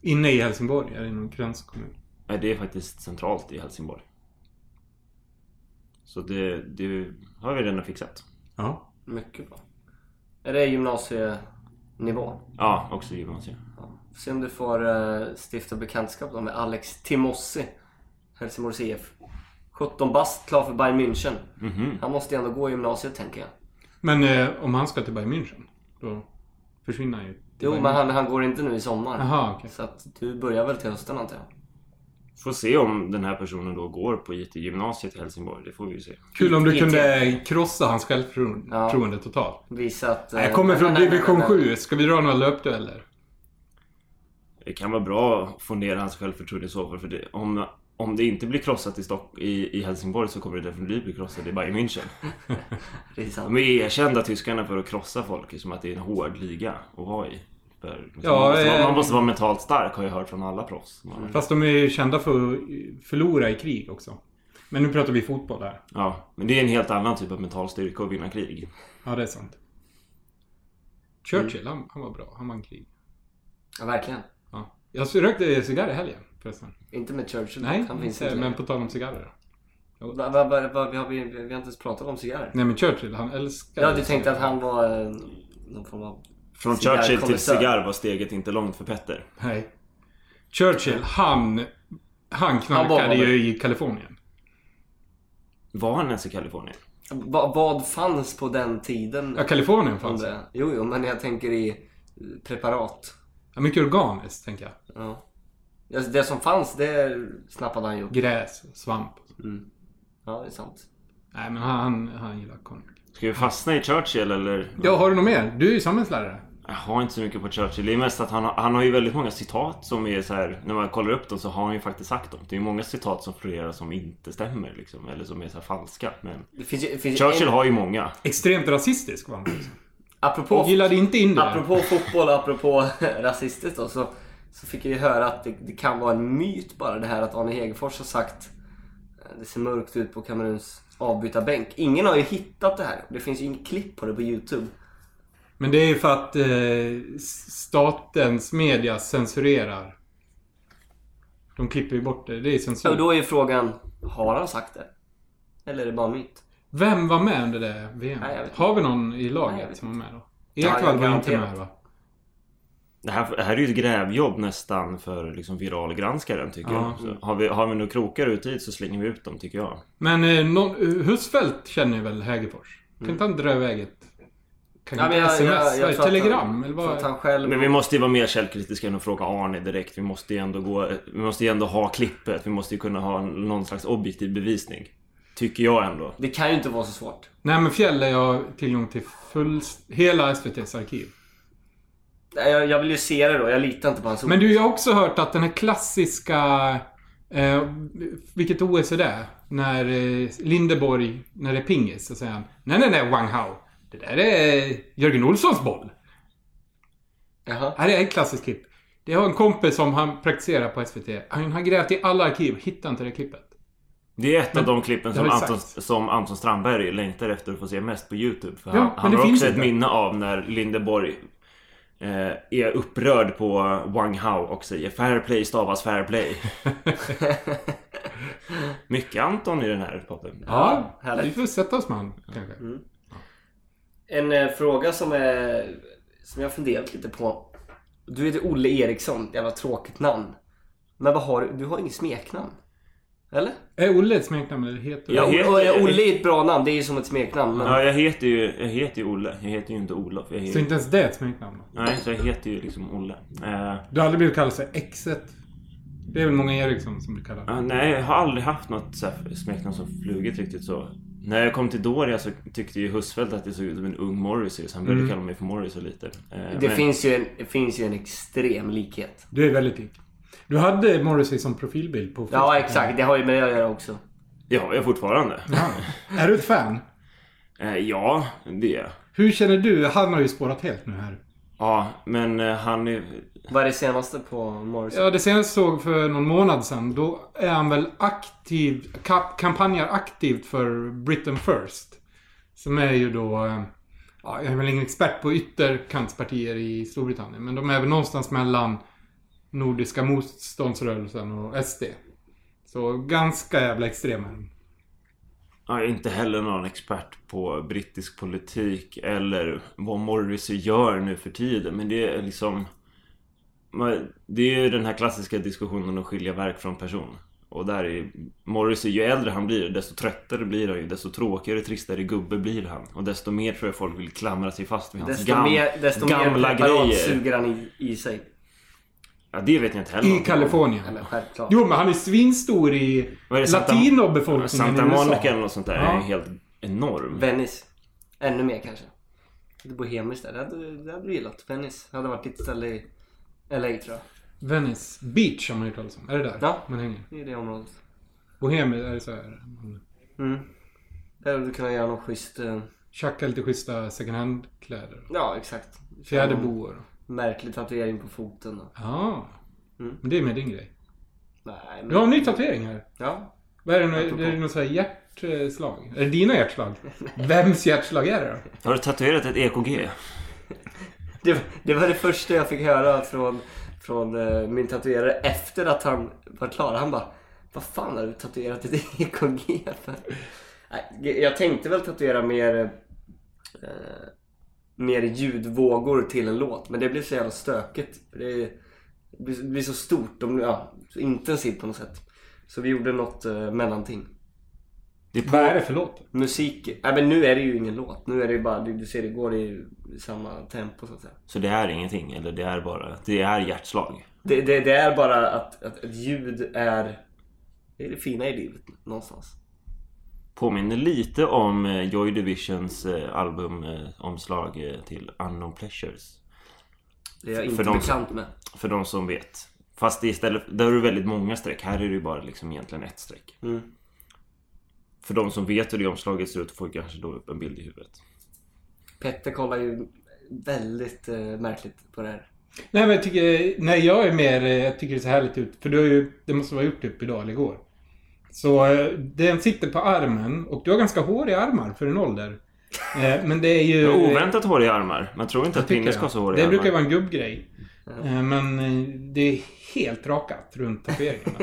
Inne i Helsingborg? Är det någon gränskommun? Nej, det är faktiskt centralt i Helsingborg. Så det, det har vi redan fixat. Ja. Mycket bra. Är det gymnasienivå? Ja, också gymnasiet. Ja. Se om du får uh, stifta bekantskap då med Alex Timossi. Helsingborgs IF. 17 bast, klar för Bayern München. Mhm. Han måste ju ändå gå i gymnasiet tänker jag. Men eh, om han ska till Bayern München? Då försvinner han ju. Jo, Bayern men han, han går inte nu i sommar. Jaha, okej. Så att du börjar väl till hösten antar jag. Får se om den här personen då går på IT-gymnasiet i Helsingborg. Det får vi ju se. Kul om du IT. kunde krossa hans självförtroende totalt. Visa att... eh, Jag kommer från nej, nej, division nej, nej. 7. Ska vi dra några löpdueller? Det kan vara bra att få ner hans självförtroende i så fall. För det, om, om det inte blir krossat i, Stock, i, i Helsingborg så kommer det definitivt bli krossat i Bayern München. Det är sant. De är erkända tyskarna för att krossa folk som att det är en hård liga att vara i. För, Ja, man, måste, vara- eh, man måste vara mentalt stark har jag hört från alla proffs. Fast de är ju kända för att förlora i krig också. Men nu pratar vi fotboll här. Ja, men det är en helt annan typ av mental styrka att vinna krig. Ja, det är sant. Churchill, han, han var bra. Han vann krig. Ja, verkligen. Ja. Jag rökte cigarr i helgen förresten. Inte med Churchill. Nej, han finns inte, inte. men på tal om cigarrer. Va, va, va, va, vi, har, vi, vi har inte ens pratat om cigarrer. Nej men Churchill, han älskar Ja, du tänkte att han var eh, någon form av... Från Churchill till cigarr var steget inte långt för Petter. Nej. Churchill, han... Han knarkade var ju i Kalifornien. Var han ens i Kalifornien? Va, vad fanns på den tiden? Ja, Kalifornien fanns. Jo, jo, men jag tänker i preparat. Ja, mycket organiskt, tänker jag. Ja. Alltså, det som fanns, det snappade han ju upp. Gräs, svamp. Ja, det är sant. Nej, men han, han, han gillar konjak. Ska vi fastna i Churchill eller? Ja, har du något mer? Du är ju samhällslärare. Jag har inte så mycket på Churchill. Det är mest att han har, han har ju väldigt många citat som är så här. När man kollar upp dem så har han ju faktiskt sagt dem. Det är många citat som florerar som inte stämmer liksom. Eller som är så här falska. Men Det finns ju, det finns ju Churchill en, har ju många. Extremt rasistisk var han också. Apropå, Och gillade inte indier. apropå fotboll, apropå rasistiskt då, så, så fick jag ju höra att det, det kan vara en myt bara det här att Arne Hegerfors har sagt eh, det ser mörkt ut på Kameruns avbytarbänk. Ingen har ju hittat det här. Det finns ju inget klipp på det på Youtube. Men det är ju för att eh, statens media censurerar. De klipper ju bort det. Det är censur. Och då är ju frågan, har han sagt det? Eller är det bara myt? Vem var med under det VM? Nej, Har vi någon i Nej, laget vet som var med då? Ja, Ekvall var inte med va? Det här, det här är ju ett grävjobb nästan för liksom viralgranskaren tycker Ja. jag. Så har, vi, har vi några krokar ut hit så slänger vi ut dem tycker jag. Men eh, någon, eh, Husfeldt känner väl Hägerfors? Kan inte han dra iväg ett... Kan Mm. Ja, jag- sms? jag- jag telegram? han- eller vad? själv... Men vi måste ju vara mer källkritiska än att fråga Arne direkt. Vi måste ju ändå gå... Vi måste ju ändå ha klippet. Vi måste ju kunna ha någon slags objektiv bevisning. Tycker jag ändå. Det kan ju inte vara så svårt. Nej men Fjäll har jag tillgång till full... Hela SVT's arkiv. Nej, Jag, jag vill ju se det då. Jag litar inte på hans ord. Men du, jag har också hört att den här klassiska... Eh, vilket OS är det? När eh, Lindeborg, när det är pingis, så säger han Nej, nej, nej, Wang Hao. Det där är Jörgen Olssons boll. Jaha. Ja, det är ett klassiskt klipp. Det har en kompis som han praktiserar på SVT. Han har grävt i alla arkiv, hittar inte det klippet. Det är ett av de klippen som Anton, som Anton Strandberg längtar efter att få se mest på YouTube. För Ja, han, men han har också ett inte. minne av när Lindeborg eh, är upprörd på Wang Hao och säger Fair play stavas fair play. Mycket Anton i den här podden. Ja, härligt. vi får sätta oss med han kanske. En eh, fråga som, är, som jag har funderat lite på. Du heter Olle Eriksson, jävla tråkigt namn. Men vad har du? Du har inget smeknamn? Eller? Är Olle ett smeknamn eller heter Jag det? heter- Olle är ett bra namn, det är ju som ett smeknamn. Men... Ja, jag heter ju, jag heter ju Olle. Jag heter ju inte Olof. Jag Så heter, inte ens det är ett smeknamn? nej, så jag heter ju liksom Olle. Eh, Du har aldrig blivit kallad för Exet? Det är väl många Eriksson som blir kallade? ja, nej, jag har aldrig haft något så här smeknamn som flugit riktigt så. När jag kom till Doria så tyckte ju Husfeldt att jag såg ut som en ung Morrissey. Så han började kalla mig för Morrissey lite. Eh, Det, men- finns ju en, det finns ju en extrem likhet. Du är väldigt lik. Du hade Morrissey som profilbild på Facebook. Ja, exakt. Det har ju med det att göra också. Det har jag fortfarande. Ja. Är du ett fan? Eh, ja, det är jag. Hur känner du? Han har ju spårat helt nu här. Ja, men eh, han är... Vad är det senaste på Morrison? Ja, det senaste såg för någon månad sedan. Då är han väl aktiv, kampanjar aktivt för Britain First. Som är ju då... eh, Ja, jag är väl ingen expert på ytterkantspartier i Storbritannien. Men de är väl någonstans mellan Nordiska motståndsrörelsen och SD. Så ganska jävla extrema. Jag är inte heller någon expert på brittisk politik eller vad Morrissey gör nu för tiden. Men det är liksom... Det är ju den här klassiska diskussionen om att skilja verk från person. Och där är Morrissey, ju äldre han blir, desto tröttare blir han ju. Desto tråkigare, tristare gubbe blir han. Och desto mer tror jag folk vill klamra sig fast vid hans Desto gam, mer, desto gamla mer grejer. suger han i, i sig. Ja, det vet jag inte heller I. Kalifornien. Eller självklart. Jo, men han är svinstor i är det, Santa- latinobefolkningen Santa i USA. Monica eller något sånt där är Ja. ju helt enorm. Venice. Ännu mer kanske. Lite bohemiskt där. Det hade, det hade du gillat. Venice. Det hade varit ditt ställe i LA tror jag. Venice Beach har man ju talat om. Är det där Ja. man hänger? I det området. Bohemia, är det så här? Mm. Där hade du kunnat göra någon schysst... eh, tjackar lite schyssta second hand-kläder. Ja, exakt. Fjäderboor. Märklig tatuering på foten. Och... Ja. Mm. Men det är med din grej. Nej, men... Du har en ny tatuering här. Ja. Vad är det? Apropå. Är det något här hjärtslag? Är det dina hjärtslag? Vems hjärtslag är det då? Har du tatuerat ett EKG? Det, det var det första jag fick höra från, från eh, min tatuerare efter att han var klar. Han bara Vad fan har du tatuerat ett EKG för? Nej, Jag tänkte väl tatuera mer eh, Mer ljudvågor till en låt men det blev så jävla stökigt. Det, blir, blir så stort och ja, så intensivt på något sätt. Så vi gjorde något eh, mellanting. Det är på... Vad är det för låt? Musik, nej men nu är det ju ingen låt. Nu är det ju bara, du, du ser det går i samma tempo så att säga. Så det är ingenting, eller det är bara... Det är hjärtslag. Det, det, det är bara att, att ett ljud är Det är det fina i livet någonstans Påminner lite om eh, Joy Divisions eh, albumomslag eh, till Unknown Pleasures. Det är jag För inte som- bekant med För de som vet. Fast det är istället, där är det väldigt många streck. Här är det ju bara liksom egentligen ett streck. mm. För de som vet hur det omslaget ser ut får kanske då upp en bild i huvudet. Petter kollar ju väldigt eh, märkligt på det här Nej men jag tycker, nej jag är mer, jag tycker det ser härligt ut. För du har ju, det måste vara gjort typ idag eller igår. Så eh, den sitter på armen och du har ganska håriga armar för en ålder. Eh, Men det är ju... Jag har oväntat håriga armar. Man tror inte att Pinne ska ha det. så håriga Det brukar armar. vara en gubbgrej. Eh, Men det är helt rakat runt tatueringarna.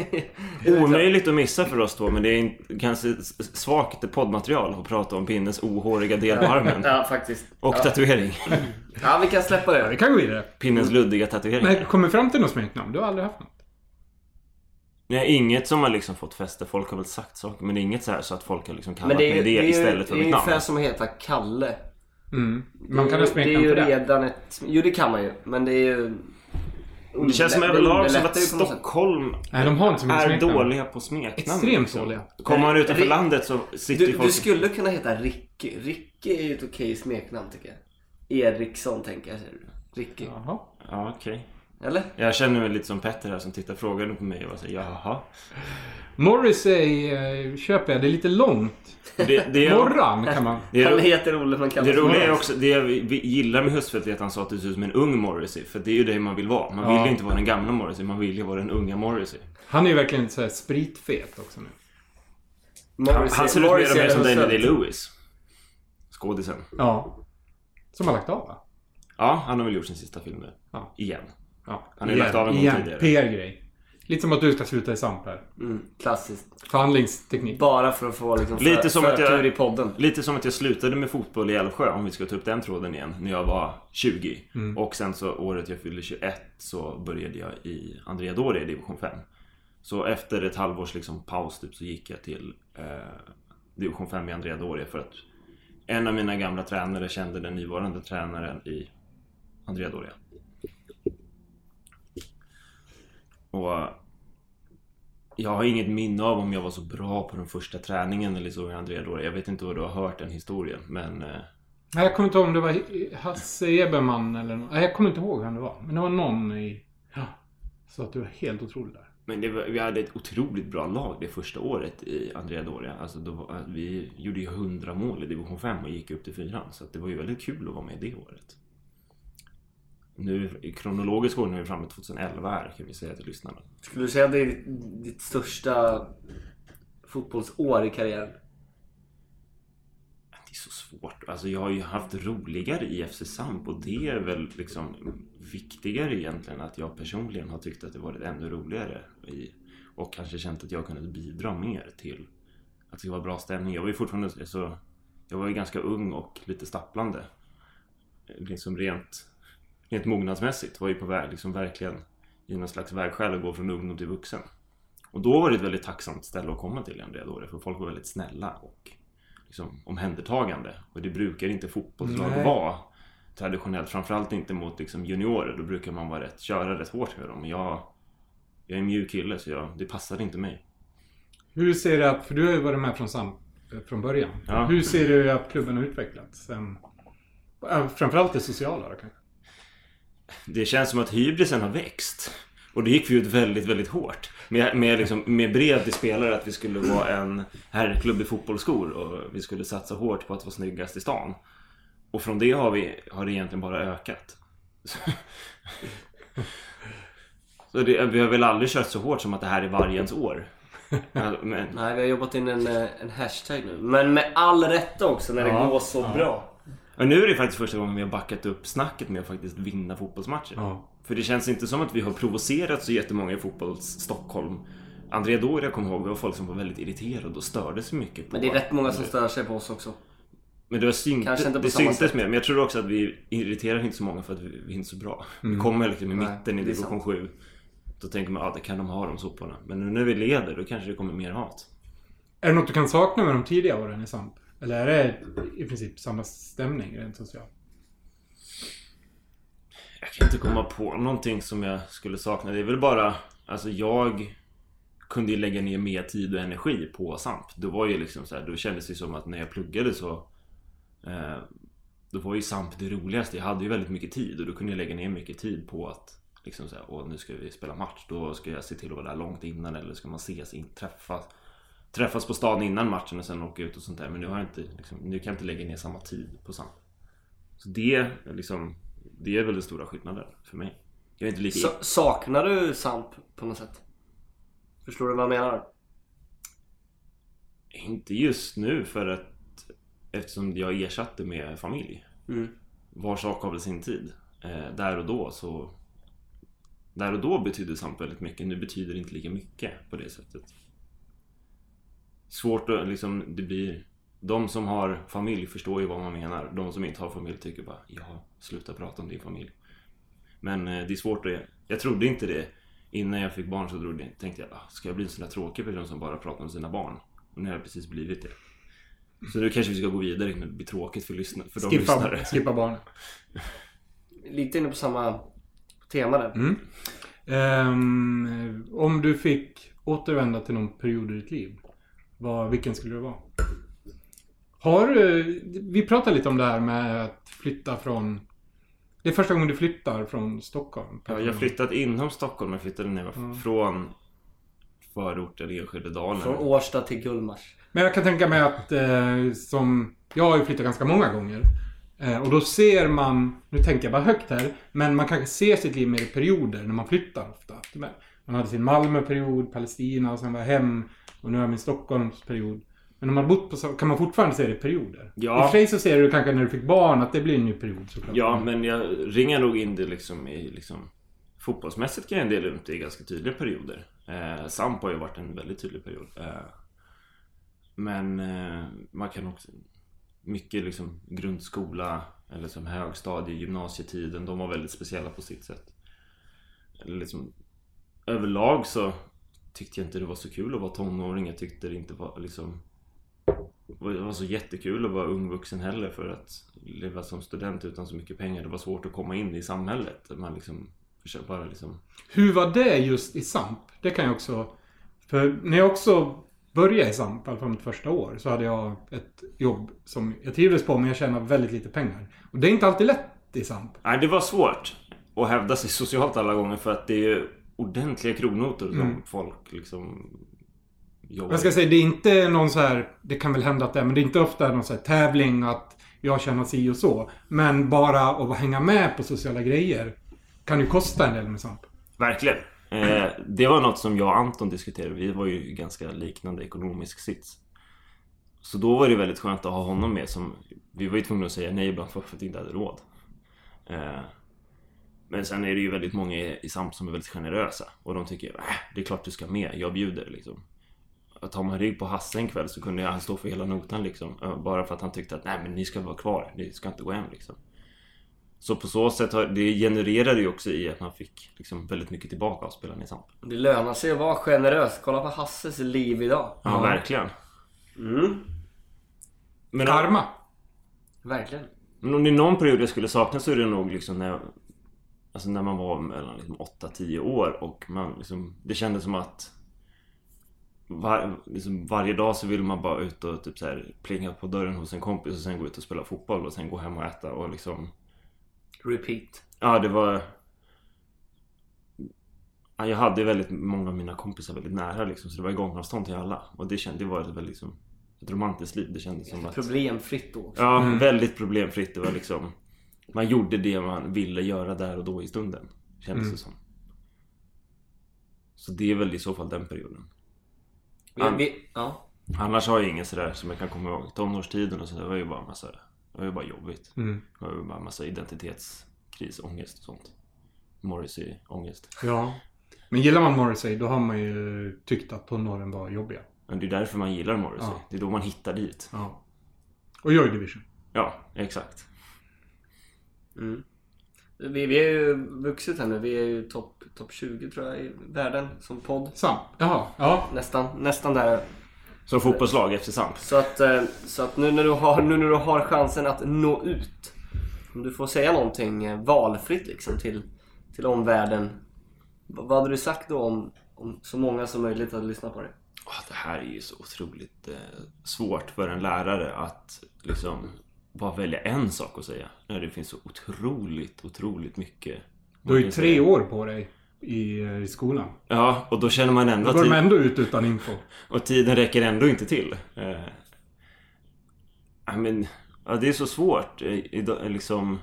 Omöjligt att missa för oss två men det är kanske svagt poddmaterial att prata om Pinnes ohåriga del på armen. Ja faktiskt Och ja. tatuering. ja vi kan släppa Ja, vi det kan gå vidare. Pinnens luddiga tatuering. Men kommer fram till något smeknamn? Du har aldrig haft något? Nej, inget som har liksom fått fäste. Folk har väl sagt saker men det är inget så här så att folk har liksom kallat mig ju- det, det är, ju- istället för det är mitt namn. ungefär som att heta Kalle Mm. Man kan det, ha är ju- det är ju för redan ett... Jo det kan man ju men det är ju Det känns som överlag som att ju. Stockholm Nej, de har inte så är smeknamn. dåliga på smeknamn. Extremt liksom. dåliga. Kommer man utanför Ri- landet så sitter Du, ju folk... du skulle kunna heta Ricky. Ricky är ju ett okej smeknamn tycker jag. Eriksson tänker jag. säger du. Ricky. Jaha. Ja, okej. Eller? Jag känner mig lite som Petter här som tittar frågande på mig och säger jaha. Morrissey eh, köper jag. Det är lite långt. Det, det, är, Morran kan man... det, Han är, heter Olle men det kallas roliga är Morris. också, det vi vi gillar med Husfeldt är att han sa att det ser ut som en ung Morrissey. För det är ju det man vill vara. Man vill Ja. ju inte vara den gamla Morrissey, man vill ju vara den unga Morrissey. Han är ju verkligen så här spritfet också nu. Han, Morrissey- han ser ut mer och mer som Daniel. Day-Lewis. Skådisen. Ja. Som har lagt av va? Ja, han har väl gjort sin sista film nu. Ja. Igen. Ja. Han har ju lagt av en gång tidigare. PR-grej. Lite som att du ska sluta i SAMP här. Mm, klassiskt. Förhandlingsteknik. Bara för att få liksom Lite för, som att förtur jag- i podden. Lite som att jag slutade med fotboll i Älvsjö, om vi ska ta upp den tråden igen, när jag var 20. Och sen så året jag fyllde 21 så började jag i Andrea Doria i division 5. Så efter ett halvårs liksom paus typ, så gick jag till eh, division 5 i Andrea Doria för att en av mina gamla tränare kände den nuvarande tränaren i Andrea Doria. Och jag har inget minne av om jag var så bra på den första träningen eller så i Andrea Doria. Jag vet inte vad du har hört den historien, men... eh, Nej, jag kommer inte ihåg om det var Hasse Eberman eller någon. Jag kommer inte ihåg vem det var. Men det var någon i... Ja. Så att du var helt otrolig där. Men var, vi hade ett otroligt bra lag det första året i Andrea Doria. Alltså då, var- vi gjorde ju 100 mål i division 5 och gick upp till fyran. Så det var ju väldigt kul att vara med det året. Nu i kronologisk ordning är vi framme 2011 här kan vi säga till lyssnarna. Skulle du säga att det är ditt, största fotbollsår i karriären? Det är så svårt. Alltså jag har ju haft roligare i FC Samp och det är väl liksom viktigare egentligen att jag personligen har tyckt att det varit ännu roligare i, och kanske känt att jag kunnat bidra mer till att det var bra stämning. Jag var ju fortfarande så jag var ju ganska ung och lite stapplande. Liksom rent, rent mognadsmässigt var ju på väg liksom verkligen i någon slags vägskäl att gå från ungdom till vuxen. Och då var det ett väldigt tacksamt ställe att komma till Andrea Doria för folk var väldigt snälla och liksom, omhändertagande. Och det brukar inte fotbollslag vara traditionellt. Framförallt inte mot liksom, juniorer. Då brukar man vara rätt, köra rätt hårt med dem. Jag, jag är en mjuk kille så jag, det passade inte mig. Hur ser du att... För du har ju varit med från SAMP eh, från början. Ja. Hur ser du att klubben har utvecklats Framförallt det sociala då kanske? Det känns som att hybrisen har växt. Och det gick vi ut väldigt, väldigt hårt. Med, med, liksom, med brev till spelare att vi skulle vara en herrklubb i fotbollsskor och vi skulle satsa hårt på att vara snyggast i stan. Och från det har, vi, har det egentligen bara ökat. Så det, vi har väl aldrig kört så hårt som att det här är vargens år. Men, Nej, vi har jobbat in en, eh, en hashtag nu. Men med all rätta också när det Ja, går så ja. bra. Och nu är det faktiskt första gången vi har backat upp snacket med att faktiskt vinna fotbollsmatcher. Ja. För det känns inte som att vi har provocerat så jättemånga i fotbolls Stockholm. André Doria kommer ihåg, det var folk som var väldigt irriterade och störde sig mycket på... Men det är rätt många som stör sig på oss också. Men det, var synt, Kanske inte på det syntes mer. Men jag tror också att vi irriterar inte så många för att vi, vi är inte så bra. Vi kommer liksom i Nej, mitten i det är division sant. 7. Då tänker man, ja det kan de ha de soporna. Men nu när vi leder, då kanske det kommer mer hat. Är det något du kan sakna med de tidiga åren i SAMP? Eller är det i princip samma stämning rent socialt? Jag kan inte komma på någonting som jag skulle sakna. Det är väl bara, alltså jag kunde ju lägga ner mer tid och energi på SAMP. Då var ju liksom så här, då kändes det som att när jag pluggade så eh, Då var ju SAMP det roligaste. Jag hade ju väldigt mycket tid och då kunde jag lägga ner mycket tid på att Liksom såhär, åh nu ska vi spela match. Då ska jag se till att vara där långt innan eller ska man ses, in, träffas Träffas på stan innan matchen och sen åka ut och sånt där. Men nu har jag inte, liksom, nu kan jag inte lägga ner samma tid på SAMP. Så det, liksom, det är väl den stora skillnaden för mig. Jag är inte lika... Sa- saknar du Samp på något sätt? Förstår du vad jag menar? Inte just nu för att eftersom jag ersatte med familj. Mm. Var sak har väl sin tid. Eh, där och då så... Där och då betydde SAMP väldigt mycket. Nu betyder det inte lika mycket på det sättet. Svårt att liksom, det blir... De som har familj förstår ju vad man menar. De som inte har familj tycker bara ja, sluta prata om din familj. Men eh, det är svårt att... Jag trodde inte det. Innan jag fick barn så trodde, tänkte jag ah, ska jag bli en sån där tråkig person som bara pratar om sina barn? Och nu har jag precis blivit det. Så nu kanske vi ska gå vidare innan det blir tråkigt för, lyssna, för de Skippa, lyssnare. skippa barnen. Lite inne på samma tema där. Mm. Ehm, om du fick återvända till någon period i ditt liv. Vad, vilken skulle det vara? Har du... Vi pratade lite om det här med att flytta från... Det är första gången du flyttar från Stockholm. Ja, jag har flyttat inom Stockholm. Jag flyttade ner Mm. från förorten Enskededalen. Från Årsta till Gullmars. Men jag kan tänka mig att eh, som... Jag har ju flyttat ganska många gånger. Eh, och då ser man... Nu tänker jag bara högt här. Men man kanske ser sitt liv mer i perioder när man flyttar ofta. Man hade sin Malmöperiod, Palestina och sen var hem. Och nu har jag min Stockholmsperiod. Men om man bott på så kan man fortfarande se det i perioder. Ja. I och för sig så ser du kanske när du fick barn att det blir en ny period såklart. Ja, men jag ringar nog in det liksom i liksom... Fotbollsmässigt kan jag dela upp det i ganska tydliga perioder. Eh, Samp har ju varit en väldigt tydlig period. Eh, men eh, man kan också... Mycket liksom grundskola eller som högstadie, gymnasietiden. De var väldigt speciella på sitt sätt. Eller liksom, överlag så tyckte jag inte det var så kul att vara tonåring. Jag tyckte det inte var liksom... Det var så jättekul att vara ung vuxen heller för att leva som student utan så mycket pengar. Det var svårt att komma in i samhället. Man liksom försöker bara liksom... Hur var det just i SAMP? Det kan jag också... För när jag också började i SAMP, i alla fall mitt första år, så hade jag ett jobb som jag trivdes på men jag tjänade väldigt lite pengar. Och det är inte alltid lätt i SAMP. Nej, det var svårt att hävda sig socialt alla gånger för att det är ju ordentliga kronnotor som Mm. folk liksom jobbar Jag ska säga, det är inte någon så här... Det kan väl hända att det är, men det är inte ofta någon så här tävling att jag tjänar si och så. Men bara att hänga med på sociala grejer kan ju kosta en del med SAMP. Verkligen. Eh, det var något som jag och Anton diskuterade. Vi var ju ganska liknande ekonomisk sits. Så då var det väldigt skönt att ha honom med som... Vi var ju tvungna att säga nej ibland för att vi inte hade råd. Eh, men sen är det ju väldigt många i i SAMP som är väldigt generösa. Och de tycker äh, det är klart du ska med, jag bjuder liksom. Tar man rygg på Hasse en kväll så kunde han stå för hela notan liksom. Bara för att han tyckte att nej men ni ska vara kvar, ni ska inte gå hem liksom. Så på så sätt har det genererade ju också i att man fick liksom väldigt mycket tillbaka av spelarna i SAMP. Det lönar sig att vara generös. Kolla på Hasses liv idag. Ja, verkligen. Mm, Men, Karma. verkligen. men om det är någon period jag skulle sakna så är det nog liksom när jag, Alltså när man var mellan liksom 8-10 år och man liksom Det kändes som att var, liksom varje dag så vill man bara ut och typ så här plinga på dörren hos en kompis och sen gå ut och spela fotboll och sen gå hem och äta och liksom Repeat. Ja, det var... Ja, jag hade väldigt många av mina kompisar väldigt nära liksom, så det var gångavstånd till alla. Och det kände, det var ett väldigt liksom, ett romantiskt liv. Det kändes som att... Problemfritt då också. Ja, väldigt problemfritt. Det var liksom... Man gjorde det man ville göra där och då i stunden. Kändes det som. Så det är väl i så fall den perioden. Vi, vi, ja. Annars har jag ingen sådär som jag kan komma ihåg. Tonårstiden och sådär var ju bara massa... Det var ju bara jobbigt. Mm. Det var ju bara massa identitetskris, ångest och sånt. Morrissey-ångest. Ja. Men gillar man Morrissey, då har man ju tyckt att tonåren var jobbiga. Men det är därför man gillar Morrissey. Ja. Det är då man hittar dit. Ja. Och Joy Division. Ja, exakt. Vi, vi är ju vuxit här nu. Vi är ju topp top 20 tror jag i världen som podd. Sam. Jaha. Ja. Nästan, nästan där. Som fotbollslag efter Samp. Så att, eh, så att nu, när du har, nu när du har chansen att nå ut. Om du får säga någonting eh, valfritt liksom till, till omvärlden. Vad vad hade du sagt då om, om så många som möjligt hade lyssnat på dig? Åh, det här är ju så otroligt eh, svårt för en lärare att liksom bara välja en sak att säga. När det finns så otroligt, otroligt mycket. Du har ju tre säga. år på dig i, i skolan. Ja, och då känner man ändå Då går de ändå ut utan info. och tiden räcker ändå inte till. Eh, ja, men, ja, det är så svårt. eh, idag, liksom.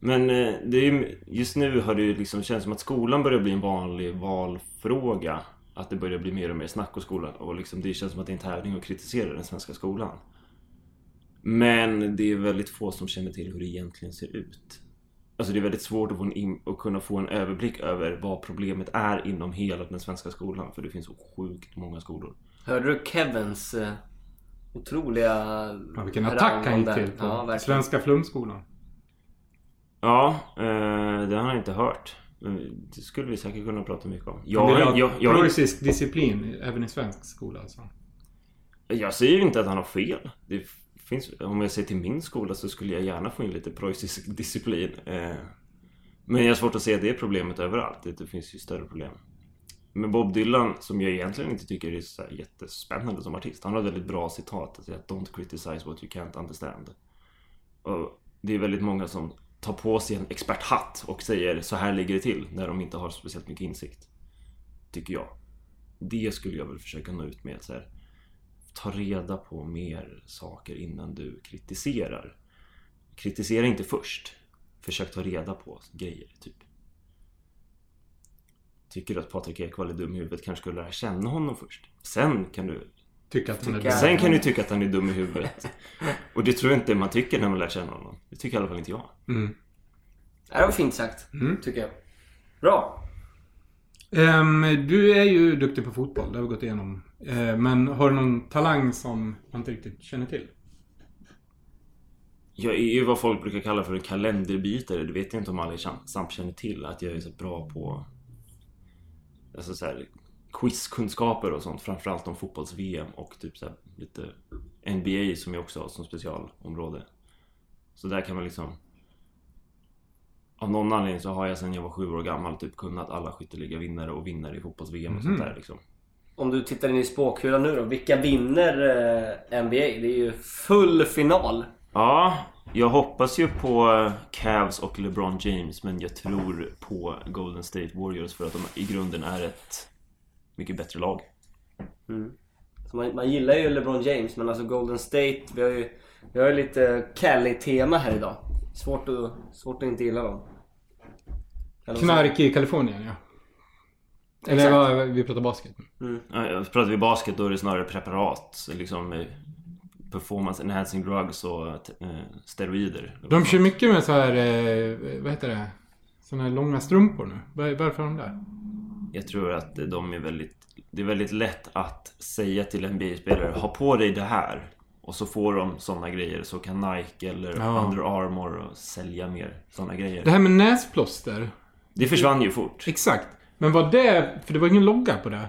Men eh, det är, ju- just nu har det ju liksom känts som att skolan börjar bli en vanlig valfråga. Att det börjar bli mer och mer snack om skolan. Och liksom det känns som att det är en tävling att kritisera den svenska skolan. Men det är väldigt få som känner till hur det egentligen ser ut. Alltså det är väldigt svårt att, få en in, att kunna få en överblick över vad problemet är inom hela den svenska skolan. För det finns så sjukt många skolor. Hörde du Kevins eh, otroliga... Ja, vilken attack han gick till på Ja. Svenska Flumskolan. Ja, eh, det har jag inte hört. Men Det skulle vi säkert kunna prata mycket om. Jag, vill jag, ha jag, jag, preussisk disciplin även i svensk skola alltså. jag säger ju inte att han har fel. Det finns, om jag ser till min skola så skulle jag gärna få in lite preussisk disciplin. Eh. Men jag har svårt att se det problemet överallt. Det, finns ju större problem. Men Bob Dylan, som jag egentligen inte tycker är så jättespännande som artist. Han har ett väldigt bra citat. Att säga, Don't criticize what you can't understand. Och det är väldigt många som tar på sig en experthatt och säger så här ligger det till när de inte har speciellt mycket insikt. Tycker jag. Det skulle jag väl försöka nå ut med. Så här, ta reda på mer saker innan du kritiserar. Kritisera inte först. Försök ta reda på grejer, typ. Tycker du att Patrik Ekwall är dum i huvudet kanske skulle lära känna honom först. Sen kan du Tycker att han är jag. Sen kan du tycka att han är dum i huvudet. Och det tror jag inte man tycker när man lär känna honom. Det tycker i alla fall inte jag. Mm. Det var fint sagt, tycker jag. Bra. Um, du är ju duktig på fotboll, det har vi gått igenom. Uh, men har du någon talang som man inte riktigt känner till? Jag är ju vad folk brukar kalla för en kalenderbytare. Det vet jag inte om alla i Samp känner till. Att jag är så bra på alltså så här, quizkunskaper och sånt. Framförallt om fotbolls-VM och typ så här, lite NBA som jag också har som specialområde. Så där kan man liksom... Av någon anledning så har jag sedan jag var sju år gammal typ kunnat alla skytteliga-vinnare och vinnare i fotbolls-VM och sånt där liksom. Om du tittar in i spåkulan nu då. Vilka vinner eh, NBA? Det är ju full final. Ja, jag hoppas ju på eh, Cavs och LeBron James men jag tror på Golden State Warriors för att de i grunden är ett mycket bättre lag. Så man, man gillar ju LeBron James men alltså Golden State. Vi har ju, vi har ju lite Cali-tema här idag. Svårt att, svårt att inte gilla dem. Knark i Kalifornien, ja. Eller Exakt. vad, vi pratar basket nu. Ja, Pratar vi basket då är det snarare preparat, liksom eh, performance enhancing drugs och eh, steroider. De kör mycket med så här, eh, vad heter det? Såna här långa strumpor nu. Var- Varför har de det? Jag tror att de är väldigt... Det är väldigt lätt att säga till NBA-spelare Ha på dig det här. Och så får de såna grejer så kan Nike eller Ja. Under Armour sälja mer såna grejer. Det här med näsplåster. Det försvann ju fort. Exakt. Men var det, för det var ingen logga på det.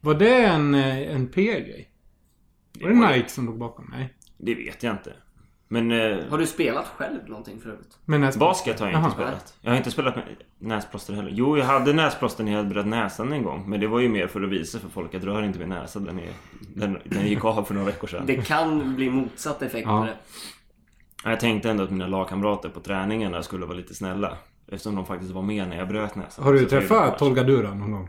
Var det en, eh, en PR-grej? Var det Nike som låg bakom? Nej. Det vet jag inte. Men eh, Har du spelat själv någonting förut? Men näsplåster. basket har jag inte Jaha. spelat. Jag har inte spelat med näsplåster heller. Jo, jag hade näsplåster när jag hade bröt näsan en gång. Men det var ju mer för att visa för folk att rör inte min näsa. Den, är, den, den gick av för några veckor sedan. Det kan bli motsatt effekt Ja. på det. Jag tänkte ändå att mina lagkamrater på träningarna skulle vara lite snälla. Eftersom de faktiskt var med när jag bröt näsan. Har du träffat Tolga Duran någon gång?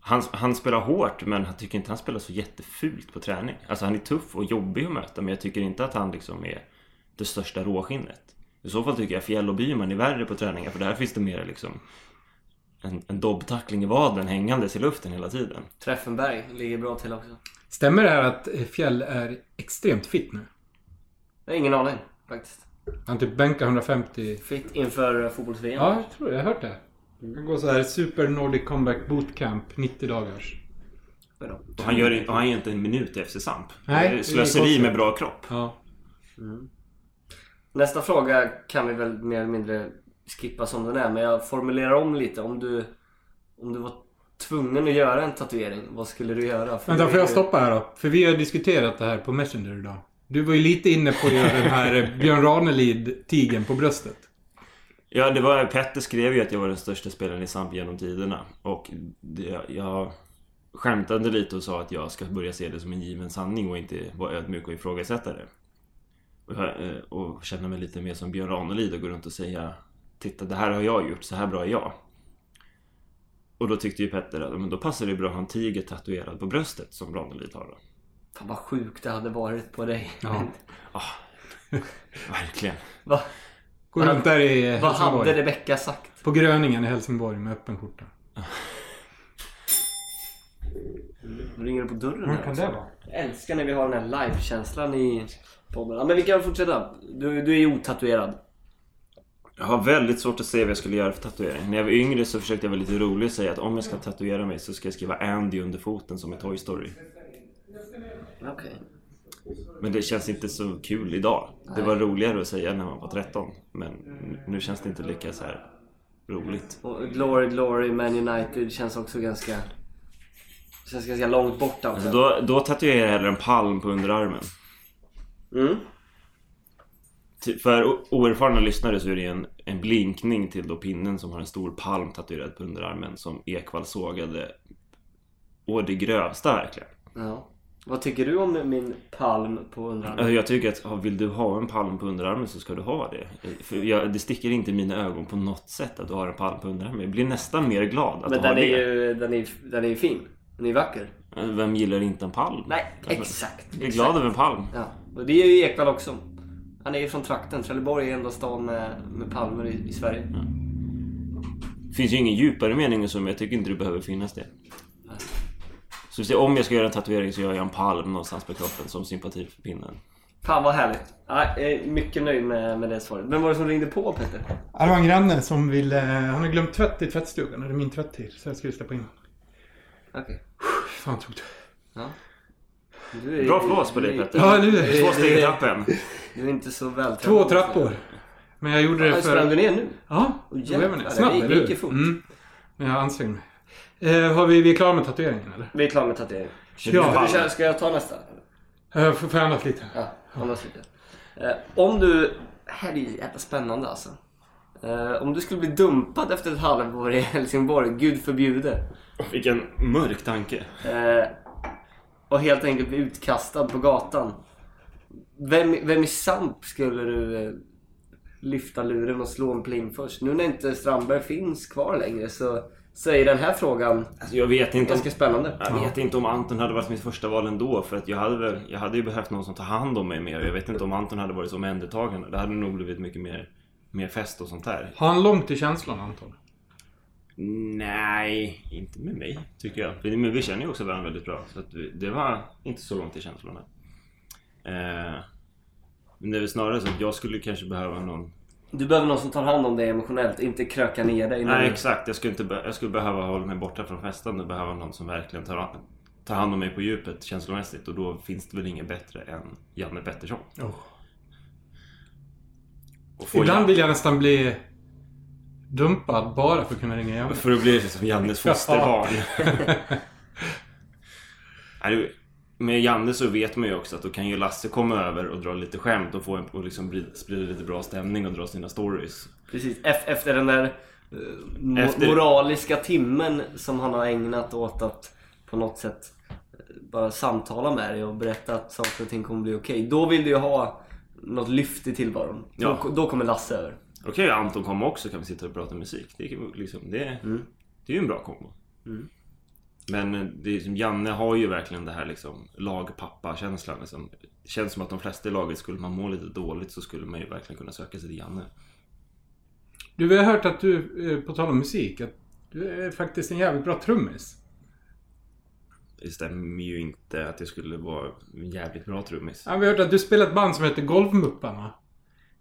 Han, han spelar hårt men jag tycker inte han spelar så jättefult på träning. Alltså han är tuff och jobbig att möta men jag tycker inte att han liksom är det största råskinnet. I så fall tycker jag Fjäll och Byman är värre på träningar för där finns det mer liksom en, en dobbtackling i vaden hängandes i luften hela tiden. Treffenberg ligger bra till också. Stämmer det här att Fjäll är extremt fit nu? Jag har ingen aning faktiskt. Han typ bänkar 150... Fit inför fotbolls-VM. Ja, jag tror det. Jag har hört det. Han kan gå så här Super Nordic Comeback Bootcamp 90 dagars. Och han gör, och han gör inte en minut FC Samp. Nej, slöseri med bra kropp. Ja. Nästa fråga kan vi väl mer eller mindre skippa som den är. Men jag formulerar om lite. Om du, om du var tvungen att göra en tatuering, vad skulle du göra? För Vänta, får jag ju- stoppa här då? För vi har diskuterat det här på Messenger idag. Du var ju lite inne på att göra den här Björn Ranelid-tigen på bröstet. Ja, det var... Petter skrev ju att jag var den största spelaren i Samp genom tiderna. Och det, jag skämtade lite och sa att jag ska börja se det som en given sanning och inte vara ödmjuk och ifrågasätta det. Och, eh, och känna mig lite mer som Björn Ranelid och gå runt och säga Titta, det här har jag gjort, så här bra är jag. Och då tyckte ju Petter att men då passar det bra att ha en tiger tatuerad på bröstet som Ranelid har då. Fan vad sjukt det hade varit på dig. Ja. Verkligen. Va, Går runt där i vad hade Helsingborg. Rebecka sagt? På Gröningen i Helsingborg med öppen skjorta. Ringer det på dörren här kan det vara? Jag älskar när vi har den här live-känslan i podden. Ja, men vi kan fortsätta. Du, du är ju otatuerad. Jag har väldigt svårt att se vad jag skulle göra för tatuering. När jag var yngre så försökte jag vara lite rolig och säga att om jag ska tatuera mig så ska jag skriva Andy under foten som i Toy Story. Okej. Men det känns inte så kul idag. Det var roligare att säga när man var 13. Men nu känns det inte lika så här roligt. Och Glory Glory Man United känns också ganska... Känns ganska långt bort Alltså alltså. då, då tatuerar jag hellre en palm på underarmen. Mm. För oerfarna lyssnare så är det en, en blinkning till då pinnen som har en stor palm tatuerad på underarmen som Ekvall sågade å det grövsta verkligen. Ja. Vad tycker du om min palm på underarmen? Alltså jag tycker att ja, vill du ha en palm på underarmen så ska du ha det. För jag, det sticker inte i mina ögon på något sätt att du har en palm på underarmen. Jag blir nästan mer glad att Men du har den är det. ju den är, den är ju fin. Den är vacker. Vem gillar inte en palm? Nej, Alltså, exakt. Jag är glad över en palm. Ja. Och det är ju Ekvall också. Han är ju från trakten. Trelleborg är enda stan med, med palmer i, i Sverige. Det finns ju ingen djupare mening än så men jag tycker inte det behöver finnas det. Så om jag ska göra en tatuering så gör jag en palm någonstans på kroppen som sympati för pinnen. Fan vad härligt. Ja, jag är mycket nöjd med, med det svaret. Vem var det som ringde på Peter? Det var en granne som ville... Han har glömt tvätt i tvättstugan. Är min tvättid. Så jag skulle släppa in. Okej. Fan tog det. Ja. Du är- Bra flås på dig Petter. Ja, nu är det. Två steg i trappen. Du är inte så vältränad. Två trappor. Men jag gjorde det för... Sprang du ner nu? Ja, Åh, då blev jag ner. Snabbt, det eller hur? gick ju fort. Mm. Men jag ansträngde mig. Eh, har vi, vi är klara med tatueringen eller? Vi är klara med tatuering. Ja. Ska, ska jag ta nästa? Jag får andas lite. Ja, andas lite. Eh, om du... Det här är ju jävla spännande alltså. Eh, om du skulle bli dumpad efter ett halvår i Helsingborg, gud förbjude. Vilken mörk tanke. Eh, och helt enkelt bli utkastad på gatan. Vem, vem i Samp skulle du eh, lyfta luren och slå en pling först? Nu när inte Strandberg finns kvar längre så, så är den här frågan Alltså, jag vet inte om... ganska spännande. Jag vet inte om Anton hade varit mitt första val ändå för att jag hade väl, jag hade ju behövt någon som tar hand om mig mer jag vet inte om Anton hade varit så omhändertagande. Det hade nog blivit mycket mer, mer fest och sånt där. Har han långt till känslan Anton? Nej, inte med mig tycker jag. Men vi känner ju också varandra väldigt bra. Så att vi, det var inte så långt i känslorna. Eh, men det är väl snarare så att jag skulle kanske behöva någon... Du behöver någon som tar hand om dig emotionellt, inte kröka ner dig. Nej du- exakt, jag skulle, inte, be- jag skulle behöva hålla mig borta från festen och behöva någon som verkligen tar, tar hand om mig på djupet känslomässigt. Och då finns det väl inget bättre än Janne Pettersson. Oh. Ibland vill jag nästan bli dumpad bara för att kunna ringa Janne. För att bli som Jannes fosterbarn. Nej, Med Janne så vet man ju också att då kan ju Lasse komma över och dra lite skämt och få en, och liksom sprida lite bra stämning och dra sina stories. Precis, Ef- efter den där eh, Efter- moraliska timmen som han har ägnat åt att på något sätt eh, bara samtala med dig och berätta att saker och ting kommer bli okej. Då vill du ju ha något lyft i tillvaron. Ja. Då, då kommer Lasse över. Okej, Anton kommer också kan vi sitta och prata musik. Det liksom, det, det är ju en bra kombo. Men det är som, Janne har ju verkligen det här liksom lagpappa-känslan. Liksom. Det känns som att de flesta i laget, skulle man må lite dåligt så skulle man ju verkligen kunna söka sig till Janne. Du, vi har hört att du, eh, på tal om musik, att du är faktiskt en jävligt bra trummis. Det stämmer ju inte att jag skulle vara en jävligt bra trummis. Ja, vi har hört att du spelar ett band som heter Golvmupparna.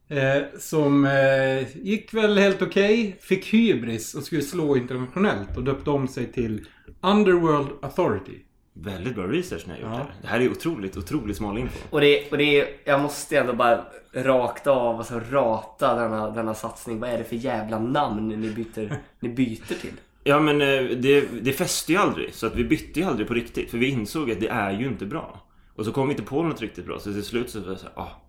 Eh, som eh, gick väl helt okej, fick hybris och skulle slå internationellt och döpte om sig till Underworld Authority. Väldigt bra research ni har gjort Ja. här. Det här är otroligt, otroligt smal info. Och det, och det är, jag måste ändå bara rakt av alltså rata denna, denna satsning. Vad är det för jävla namn ni byter, ni byter till? Ja men eh, det, det fäste ju aldrig. Så att vi bytte ju aldrig på riktigt. För vi insåg att det är ju inte bra. Och så kom vi inte på något riktigt bra. Så till slut så var det så här, ah,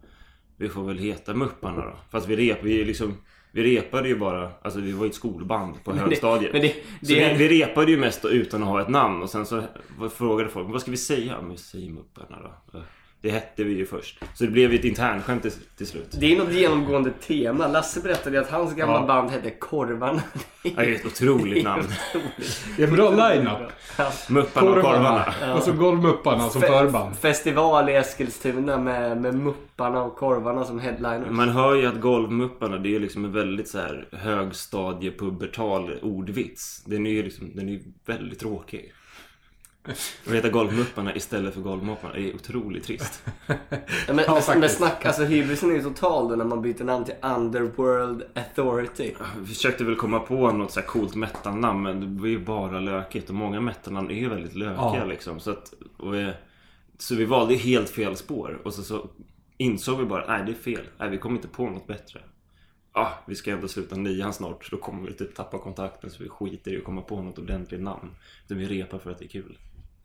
vi får väl heta Mupparna då. Fast vi rep, vi liksom vi repade ju bara, alltså vi var ju ett skolband på det- högstadiet. men det- så det- vi, vi repade ju mest utan att ha ett namn och sen så frågade folk, vad ska vi säga? Men vi säger Mupparna då. Det hette vi ju först. Så det blev ju ett internskämt till, till slut. Det är något genomgående tema. Lasse berättade att hans gamla Ja. band hette Korvarna. Ja, det är ett otroligt namn. Det är en bra line-up. Mupparna och korvarna. Och så Golvmupparna som förband. Festival i Eskilstuna med, med Mupparna och Korvarna som headliners. Man hör ju att Golvmupparna det är liksom en väldigt så här högstadiepubertal ordvits. Den är ju liksom, den är ju väldigt tråkig. Att heta Golvmupparna istället för Golvmupparna är otroligt trist. Ja, men, Ja, men, snack, alltså hybrisen är ju total då när man byter namn till Underworld Authority. Vi försökte väl komma på något så här coolt metalnamn men det var ju bara lökigt. Och många metalnamn är ju väldigt lökiga Ja. liksom. Så, att, och, eh, så vi valde helt fel spår. Och så, så insåg vi bara, nej det är fel. Nej, vi kommer inte på något bättre. Ja, vi ska ändå sluta nian snart så då kommer vi typ tappa kontakten så vi skiter i att komma på något ordentligt namn. Utan vi repar för att det är kul.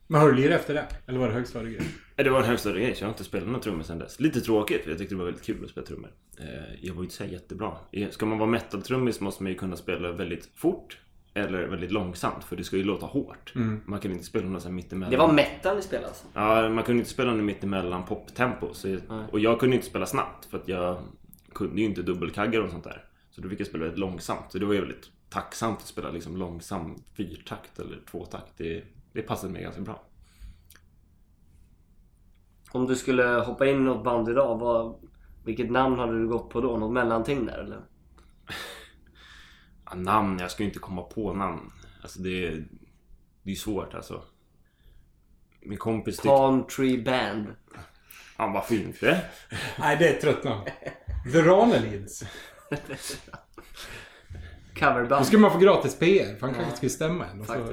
Men har du lirat efter det? Eller var det högstadiegrej? Det var en högstadiegrej så jag har inte spelat några trummor sedan dess. Lite tråkigt för jag tyckte det var väldigt kul att spela trummor. Eh, Jag var ju inte så jättebra. Eh, Ska man vara metal-trummis måste man ju kunna spela väldigt fort. Eller väldigt långsamt för det ska ju låta hårt. Man kan inte spela något så här mittemellan. Det var metal ni spelade alltså? Ja, man kunde inte spela något mittemellan poptempo. Så, och jag kunde inte spela snabbt för att jag kunde ju inte dubbelkaggar och sånt där. Så då fick jag spela väldigt långsamt. Så det var ju väldigt tacksamt att spela liksom långsam fyrtakt eller tvåtakt. Det, det passade mig ganska bra. Om du skulle hoppa in i något band idag, vad, vilket namn hade du gått på då? Något mellanting där eller? Ja, namn, jag ska ju inte komma på namn. Alltså det, är- det är svårt alltså. Min kompis tyckte... Palm Tree Band. Ja, vad fint det. Nej, det är ett trött namn. The Ranelids. Då Coverband. skulle man få gratis PR. För han kanske skulle stämma en. Och så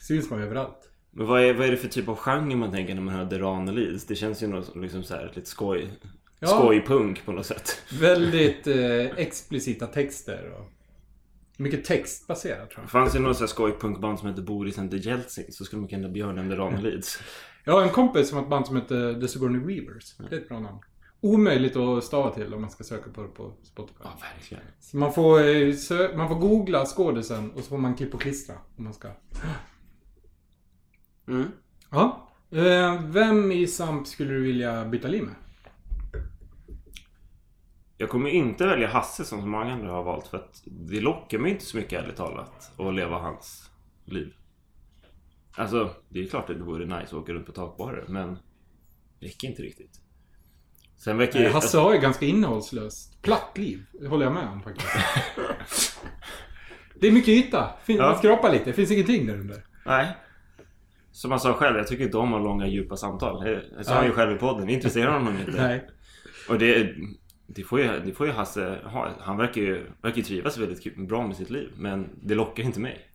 syns man överallt. Men vad är, vad är det för typ av genre man tänker när man hör Deranelids? Det känns ju något som liksom så här, lite skoj. Ja. Skojpunk på något sätt. Väldigt eh, explicita texter. Och mycket textbaserat tror jag. Fanns det något skojpunkband som hette Boris and the Jeltsin så skulle man kunna bjöd en Deranelids. Jag har en kompis som har ett band som heter The Sigourney Weavers. Det är ett bra namn. Omöjligt att stava till om man ska söka på det på Spotify. Ja, verkligen. Så man får, eh, man får googla skådisen och så får man klippa och klistra om man ska. Mm. Ja. Eh, vem i Samp skulle du vilja byta liv med? Jag kommer inte välja Hasse som så många andra har valt för att det lockar mig inte så mycket ärligt talat att leva hans liv. Alltså, det är klart att det vore nice att åka runt på takbarer men det räcker inte riktigt. Sen verkar. Eh, Hasse har ju ganska innehållslöst. Platt liv. Det håller jag med om faktiskt. det är mycket yta. Fin- Ja. Man skrapar lite. Det finns ingenting där under. Nej. Som han sa själv, jag tycker inte om att ha långa djupa samtal. Det sa han ju själv i podden. Det intresserar honom inte. Nej. Och det, det, får ju, det får ju Hasse ha. Han verkar ju, verkar ju trivas väldigt bra med sitt liv. Men det lockar inte mig.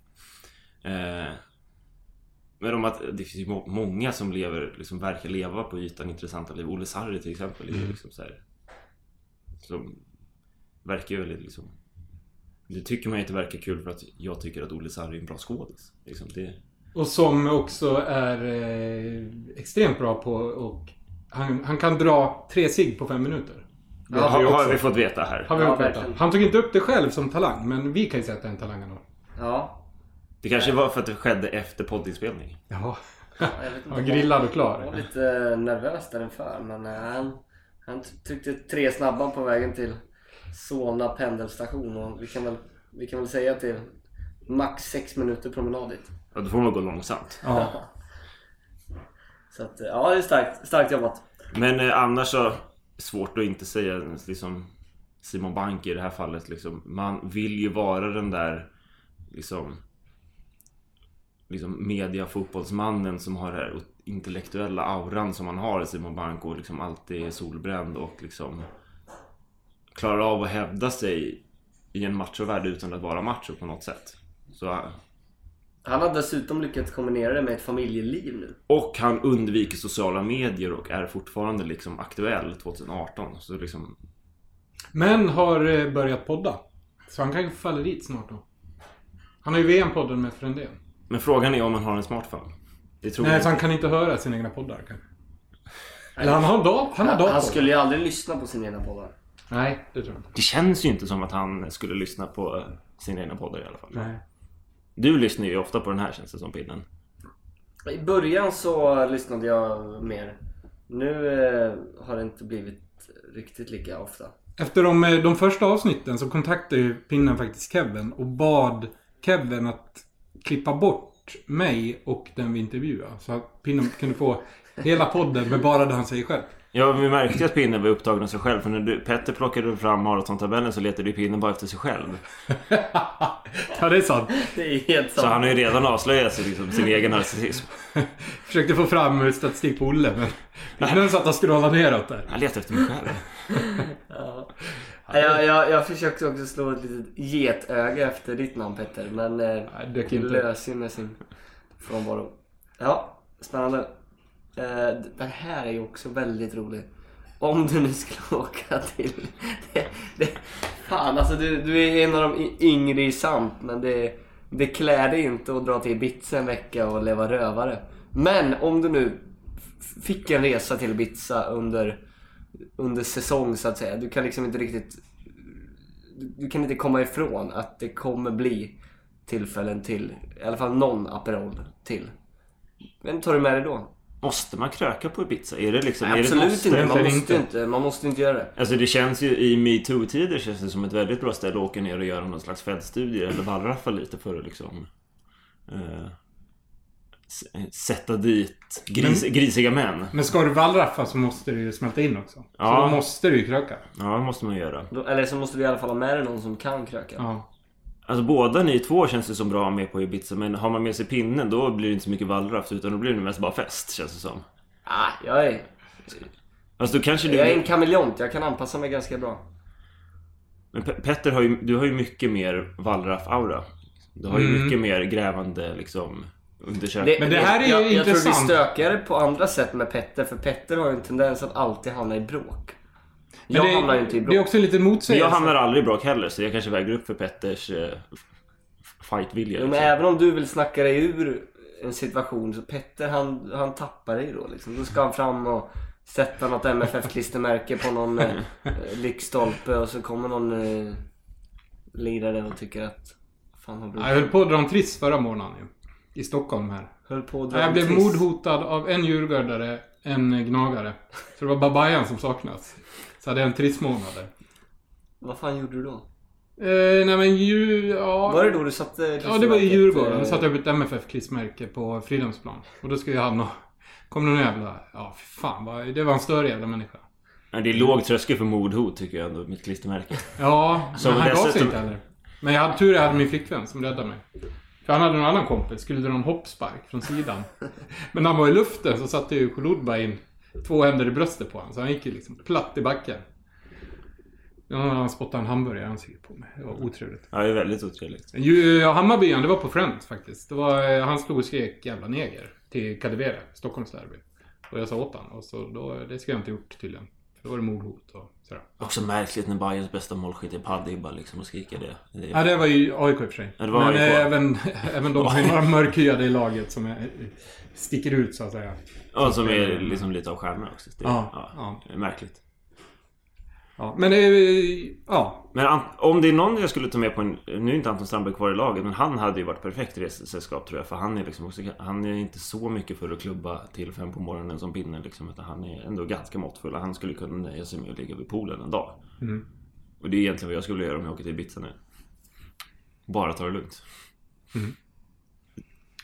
Eh, men om att det finns ju må- många som lever, liksom verkar leva på ytan intressanta liv. Olle Sarri till exempel ju liksom så här, Som verkar ju väldigt liksom Det tycker man inte verkar kul för att jag tycker att Olle Sarri är en bra skådis. Liksom det, Och som också är eh, extremt bra på och han, han kan dra tre sig på fem minuter. Det har, har vi har vi fått veta här. Har vi Ja, fått veta. Han tog inte upp det själv som talang, men vi kan ju säga att det är en talang ändå. Ja. Det kanske var för att det skedde efter poddinspelning. Jag vet inte Han grillad och Jag klar. var lite nervös där inför men eh, han, han tryckte tre snabba på vägen till Solna pendelstation och vi kan väl, vi kan väl säga till max sex minuter promenad dit. Ja, då får man gå långsamt. Ja. Så att, ja det är starkt, starkt jobbat. Men eh, annars så svårt att inte säga liksom Simon Bank i det här fallet liksom. Man vill ju vara den där liksom liksom media fotbollsmannen som har den här intellektuella auran som man har i Simon Bank och liksom alltid är solbränd och liksom klarar av att hävda sig i en machovärld utan att vara macho på något sätt. Så, Han har dessutom lyckats kombinera det med ett familjeliv nu. och han undviker sociala medier och är fortfarande liksom aktuell 2018. Så liksom Men har eh, börjat podda. Så han kanske faller dit snart då. Han har ju VM-podden med Frändén. Men frågan är om man har en smartphone. Det tror Nej, jag så han kan inte höra sina egna poddar kanske. Eller han har, dat- han har Han, dator. han skulle ju aldrig lyssna på sina egna poddar. Nej, det tror jag inte. Det känns ju inte som att han skulle lyssna på eh, sina egna poddar i alla fall. Nej. Du lyssnar ju ofta på den här känns det som Pinnen. I början så lyssnade jag mer. Nu eh, har det inte blivit riktigt lika ofta. Efter de, eh, de första avsnitten så kontaktade ju pinnen faktiskt Kevin och bad Kevin att klippa bort mig och den vi intervjuade. Så att pinnen kunde få hela podden med bara det han säger själv. Ja, vi märkte ju att pinnen var upptagen av sig själv. För när du, Petter plockade fram maratontabellen så letade ju pinnen bara efter sig själv. Ja, det är sant. Det är helt Så han har ju redan avslöjat sig, liksom, sin egen narcissism. Försökte få fram statistik på Olle, men pinnen satt och scrollade neråt där. Han letar efter mig själv. Jag, jag, jag försökte också slå ett litet getöga efter ditt namn Petter. Men eh, det löser ju med sin frånvaro. Ja, spännande. Eh, den här är ju också väldigt rolig. Om du nu skulle åka till... Det, det, fan alltså du, du är en av de yngre i sant men det, det klär dig inte att dra till Ibiza en vecka och leva rövare. Men om du nu fick en resa till Ibiza under, under säsong så att säga. Du kan liksom inte riktigt... Du, du kan inte komma ifrån att det kommer bli tillfällen till. I alla fall någon Aperol till. Vem tar du med dig då? Måste man kröka på Ibiza? Är det liksom... Nej, är det absolut måste? inte. Man måste inte. inte. Man måste inte göra det. Alltså det känns ju i metoo-tider känns det som ett väldigt bra ställe att åka ner och göra någon slags fältstudie eller wallraffa lite för att liksom... Eh, sätta dit gris, grisiga män. Men ska du wallraffa så måste du ju smälta in också. Ja. Så då måste du ju kröka. Ja, det måste man göra. Då, eller så måste du i alla fall ha med dig någon som kan kröka. Ja. Alltså båda ni två känns det som bra med på Ibiza men har man med sig pinnen då blir det inte så mycket wallraff utan då blir det mest bara fest känns det som. Ah, jag är, Alltså då kanske du... jag är en kameleont. Jag kan anpassa mig ganska bra. Men Pe- Petter har ju, du har ju mycket mer wallraff-aura. Du har ju Mm. mycket mer grävande liksom undersökning. Men det här är ju jag, Jag tror intressant. blir stökigare på andra sätt med Petter. För Petter har ju en tendens att alltid hamna i bråk. Men Jag det, hamnar ju inte i Det är bråk. också lite motsägelse. jag hamnar aldrig i bråk heller så jag kanske väger upp för Petters eh, fightvilja. Jo, men liksom. även om du vill snacka dig ur en situation så Petter han, han tappar dig då liksom. Då ska han fram och sätta något MFF-klistermärke på någon eh, lyktstolpe och så kommer någon eh, lirare och tycker att fan har Jag höll på att dra en triss förra månaden ju. I Stockholm här. höll på att dra Jag blev mordhotad av en djurgårdare, en gnagare. Så det var babajan som saknas. Så hade jag en trissmånader. Vad fan gjorde du då? Eh, nej men djur... Ja. Var det då du satte Ja, det var i Djurgården. eh, Då satte jag upp ett MFF-klistermärke på Fridhemsplan. Och då skulle jag ha nå... Kom någon jävla... Ja, fy fan. Vad... Det var en större jävla människa. Ja, det är låg tröskel för mordhot tycker jag ändå, mitt klistermärke. Ja, Så men han gav sig inte heller. Men jag hade tur jag hade min flickvän som räddade mig. För han hade en annan kompis, skulle dra en hoppspark från sidan. Men när han var i luften så satte ju Kolodba in två händer i bröstet på honom. Så han gick ju liksom platt i backen. Ja, han spottade en hamburgare i ansiktet på mig. Det var otrevligt. Ja, det är väldigt otrevligt. Ja, Hammarbyen, det var på Friends faktiskt. Det var, eh, han stod och skrek jävla neger till Kadewere, Stockholmsderby. Och jag sa åt han och så då, det skulle jag inte gjort tydligen. Då var det mordhot och sådär. Också märkligt när Bayerns bästa målskytt är Paddibba liksom och skriker det. det är... Ja, det var ju AIK i och för sig. Ja, det var Men eh, även, även de som är några mörkhyade i laget som är, sticker ut så att säga. Ja, som är liksom lite av stjärnor också. Det, Ja, ja, ja. märkligt. Ja, men eh, ja. Men om det är någon jag skulle ta med på en... Nu är inte Anton Strandberg kvar i laget men han hade ju varit perfekt resesällskap tror jag. För han är liksom också... Han är inte så mycket för att klubba till fem på morgonen som pinne liksom. Utan han är ändå ganska måttfull. Han skulle kunna nöja sig med att ligga vid poolen en dag. Mm. Och det är egentligen vad jag skulle göra om jag åker till Ibiza nu. Bara ta det lugnt. Mm.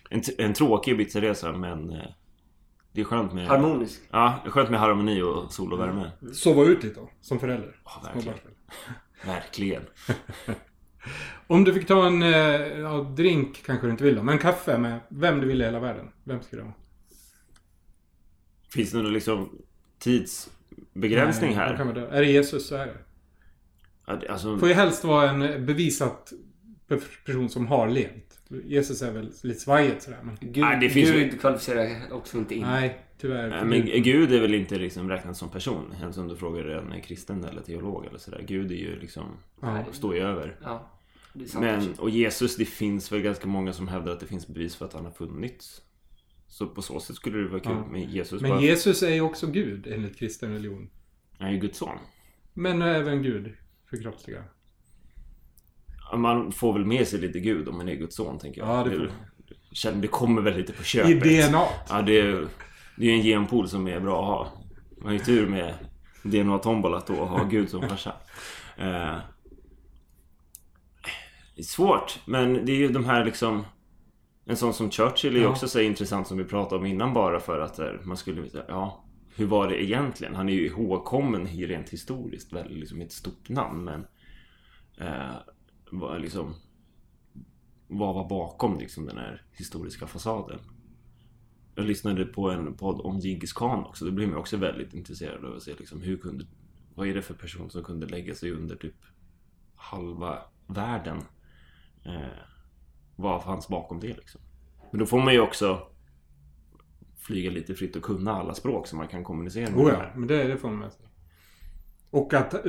En, en tråkig Ibiza-resa men... Det är skönt med... Harmonisk. Ja, det är skönt med harmoni och sol och värme. Sova ut lite då, som förälder. Ja, verkligen. Verkligen. Om du fick ta en eh, ja, drink kanske du inte vill då, men kaffe med vem du vill i hela världen. Vem skulle det vara? Finns det någon liksom tidsbegränsning Nej, här? Kan är det Jesus så är det- Alltså, Får ju helst vara en bevisat person som har levt. Jesus är väl lite svajigt sådär men... Gud, Nej, det finns Gud ju- kvalificerar också inte in. Nej, tyvärr. nej, men Gud är väl inte liksom räknad som person? Ens om du frågar en kristen eller teolog eller sådär. Gud är ju liksom... Ja. Står ju över. Ja, det är sant. Men, och Jesus, det finns väl ganska många som hävdar att det finns bevis för att han har funnits. Så på så sätt skulle det vara kul Ja. med Jesus. Men bara, Jesus är ju också Gud enligt kristen religion. Han är ju Guds son. Men även Gud förkroppsligar. Man får väl med sig lite Gud om man är Guds son, tänker jag. Ja, det får det, kommer väl lite på I köpet. DNA. Ja, det är, det är en genpool som är bra att ha. Man har ju tur med DNA-tombola då och ha Gud som farsa. Eh, det är svårt, men det är ju de här liksom... En sån som Churchill är Ja. också så intressant som vi pratade om innan bara för att eh, man skulle. Ja, hur var det egentligen? Han är ju ihågkommen i rent historiskt väldigt liksom ett stort namn men... Eh, vad liksom... Vad var bakom liksom den här historiska fasaden? Jag lyssnade på en podd om Djingis khan också. Då blev jag också väldigt intresserad av att se liksom hur kunde... Vad är det för person som kunde lägga sig under typ halva världen? Eh, vad fanns bakom det liksom? Men då får man ju också flyga lite fritt och kunna alla språk så man kan kommunicera med Oh ja, men det, det får man med sig. Och att eh,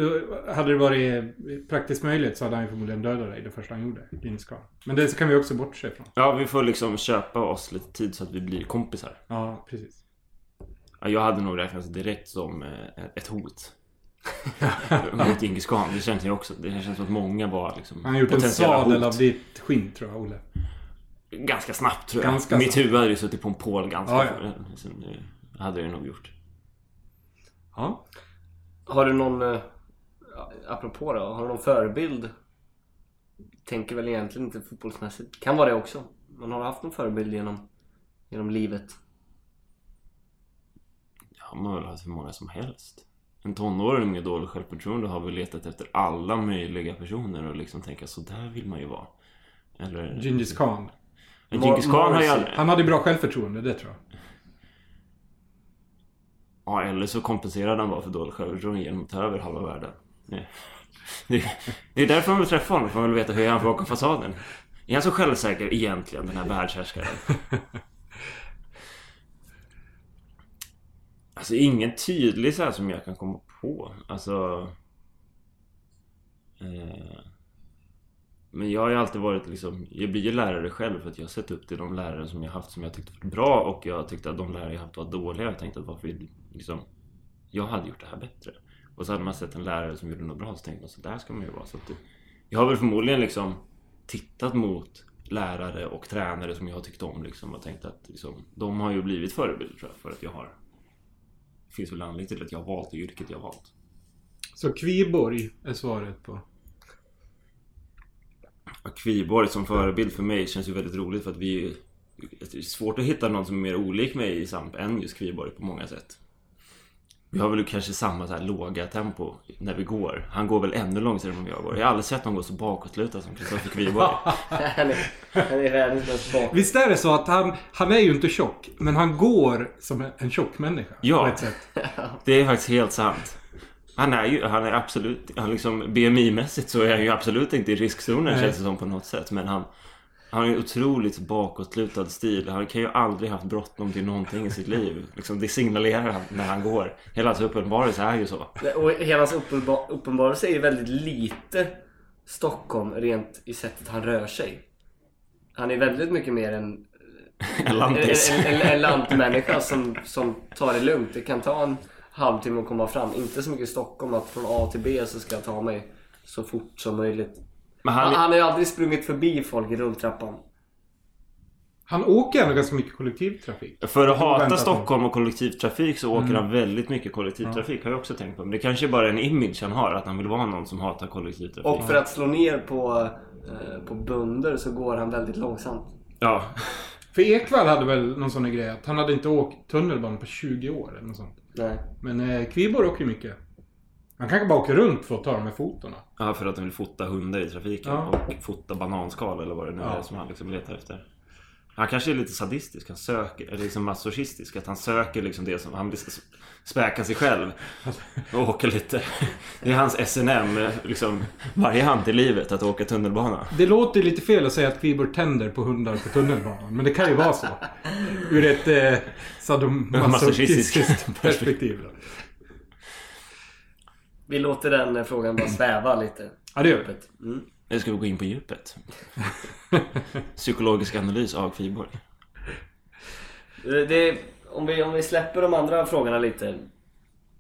hade det varit praktiskt möjligt så hade han ju förmodligen dödat dig det första han gjorde. Djingis khan. Men det kan vi också bortse ifrån. Ja, vi får liksom köpa oss lite tid så att vi blir kompisar. Ja, precis. Ja, jag hade nog räknats direkt som eh, ett hot. Mot Djingis khan. Det känns ju också. Det känns som att många var liksom Han har gjort en sadel av ditt skinn tror jag, Olle. Ganska snabbt tror jag. Ganska Mitt snabbt. huvud hade ju suttit på en pål ganska Ja, ja. Det hade det nog gjort. Ja. Har du någon, eh, apropå då, har du någon förebild? Tänker väl egentligen inte fotbollsmässigt. Kan vara det också. Men har du haft någon förebild genom, genom livet? Ja, man har väl haft hur många som helst. En tonåring med dåligt självförtroende har väl letat efter alla möjliga personer och liksom tänka så där vill man ju vara. Eller... Djingis khan. Djingis khan har ju aldrig... Han hade bra självförtroende, det tror jag. Ja, eller så kompenserade han bara för dåligt självförtroende genom att ta över halva världen. Det, är det är därför man vill träffa honom, för man vill veta hur är han bakom fasaden. Är han så självsäker egentligen, den här världshärskaren? Alltså ingen tydlig så här som jag kan komma på. Alltså... Eh, men jag har ju alltid varit liksom... Jag blir ju lärare själv för att jag har sett upp till de lärare som jag haft som jag tyckte var bra och jag tyckte att de lärare jag haft var dåliga. Jag tänkte att varför liksom... Jag hade gjort det här bättre. Och så hade man sett en lärare som gjorde något bra så tänkte man så där ska man ju vara. Så att det, jag har väl förmodligen liksom tittat mot lärare och tränare som jag har tyckt om liksom och tänkt att liksom, de har ju blivit förebilder tror jag för att jag har det finns väl anledning till att jag har valt det yrket jag har valt. Så Kviborg är svaret på... Kviborg som förebild för mig känns ju väldigt roligt för att vi Det är svårt att hitta någon som är mer olik mig i Samp än just Kviborg på många sätt. Vi har väl kanske samma så här låga tempo när vi går. Han går väl ännu långsammare än jag går. Jag har aldrig sett någon gå så bakåtlutad som Kristoffer Kviborg. Han är, han är världens mest bak. Visst är det så att han, han är ju inte tjock, men han går som en- en tjock människa. Ja. På ett sätt. Det är faktiskt helt sant. Han är ju, han är absolut, han liksom BMI-mässigt så är han ju absolut inte i riskzonen Nej. känns det som på något sätt. Men han, han har ju otroligt bakåtlutad stil. Han kan ju aldrig haft bråttom till någonting i sitt liv. Liksom, det signalerar han när han går. Hela hans uppenbarelse är ju så. Och hela hans uppenbar- uppenbarelse är ju väldigt lite Stockholm rent i sättet han rör sig. Han är väldigt mycket mer en, En en, en, en, en lantmänniska som, som tar det lugnt. Det kan ta en halvtimme att komma fram. Inte så mycket Stockholm att från A till B så ska jag ta mig så fort som möjligt. Men Han, han, han har ju aldrig sprungit förbi folk i rulltrappan. Han åker ändå ganska mycket kollektivtrafik. för att hata Stockholm och kollektivtrafik så åker Mm. han väldigt mycket kollektivtrafik. Har jag också tänkt på. Men det kanske bara är en image han har. Att han vill vara någon som hatar kollektivtrafik. Och för att slå ner på, eh, på bönder så går han väldigt långsamt. Ja. För Ekvall hade väl någon sån här grej att han hade inte åkt tunnelbanan på 20 år eller något sånt. Nej. Men eh, Kviborg åker ju mycket. Han kanske bara åker runt för att ta de här fotona. Ja, för att han vill fota hundar i trafiken Ja. och fota bananskal eller vad det nu Ja. är som han liksom letar efter. Han kanske är lite sadistisk, han söker, eller liksom masochistisk. Att han söker liksom det som, han vill s- späka sig själv. Och åka lite. Det är hans SNM, liksom variant i livet, att åka tunnelbana. Det låter lite fel att säga att Kviborg tänder på hundar på tunnelbanan. Men det kan ju vara så. Ur ett eh, sadomasochistiskt Masochistiskt perspektiv. Då. Vi låter den eh, frågan bara sväva lite. Ja, det gör vi. Mm. Nu ska vi gå in på djupet. Psykologisk analys av Kviborg. Det, det, om, vi, om vi släpper de andra frågorna lite.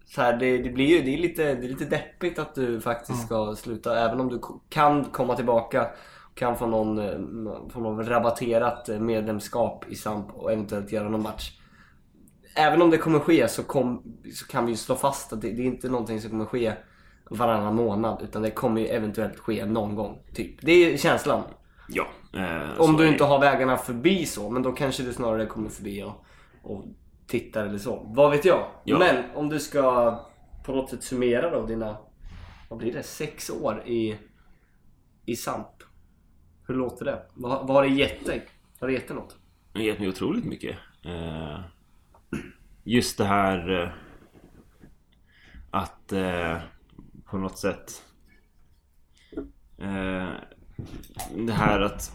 Så här, det, det blir ju det är lite, det är lite deppigt att du faktiskt ska sluta. Även om du kan komma tillbaka. Kan få någon, eh, få någon rabatterat eh, medlemskap i SAMP och eventuellt göra någon match. Även om det kommer ske så, kom, så kan vi ju slå fast att det, det är inte någonting som kommer ske varannan månad. Utan det kommer ju eventuellt ske någon gång. Typ. Det är känslan. Ja. Eh, Om du inte har vägarna förbi så. Men då kanske du snarare kommer förbi och, och tittar eller så. Vad vet jag? Ja. Men om du ska på något sätt summera då dina, vad blir det, sex år i, i SAMP. Hur låter det? Vad, vad har det gett dig? Har det gett dig något? Det har gett mig otroligt mycket. Eh, just det här eh, att eh, på något sätt eh, det här att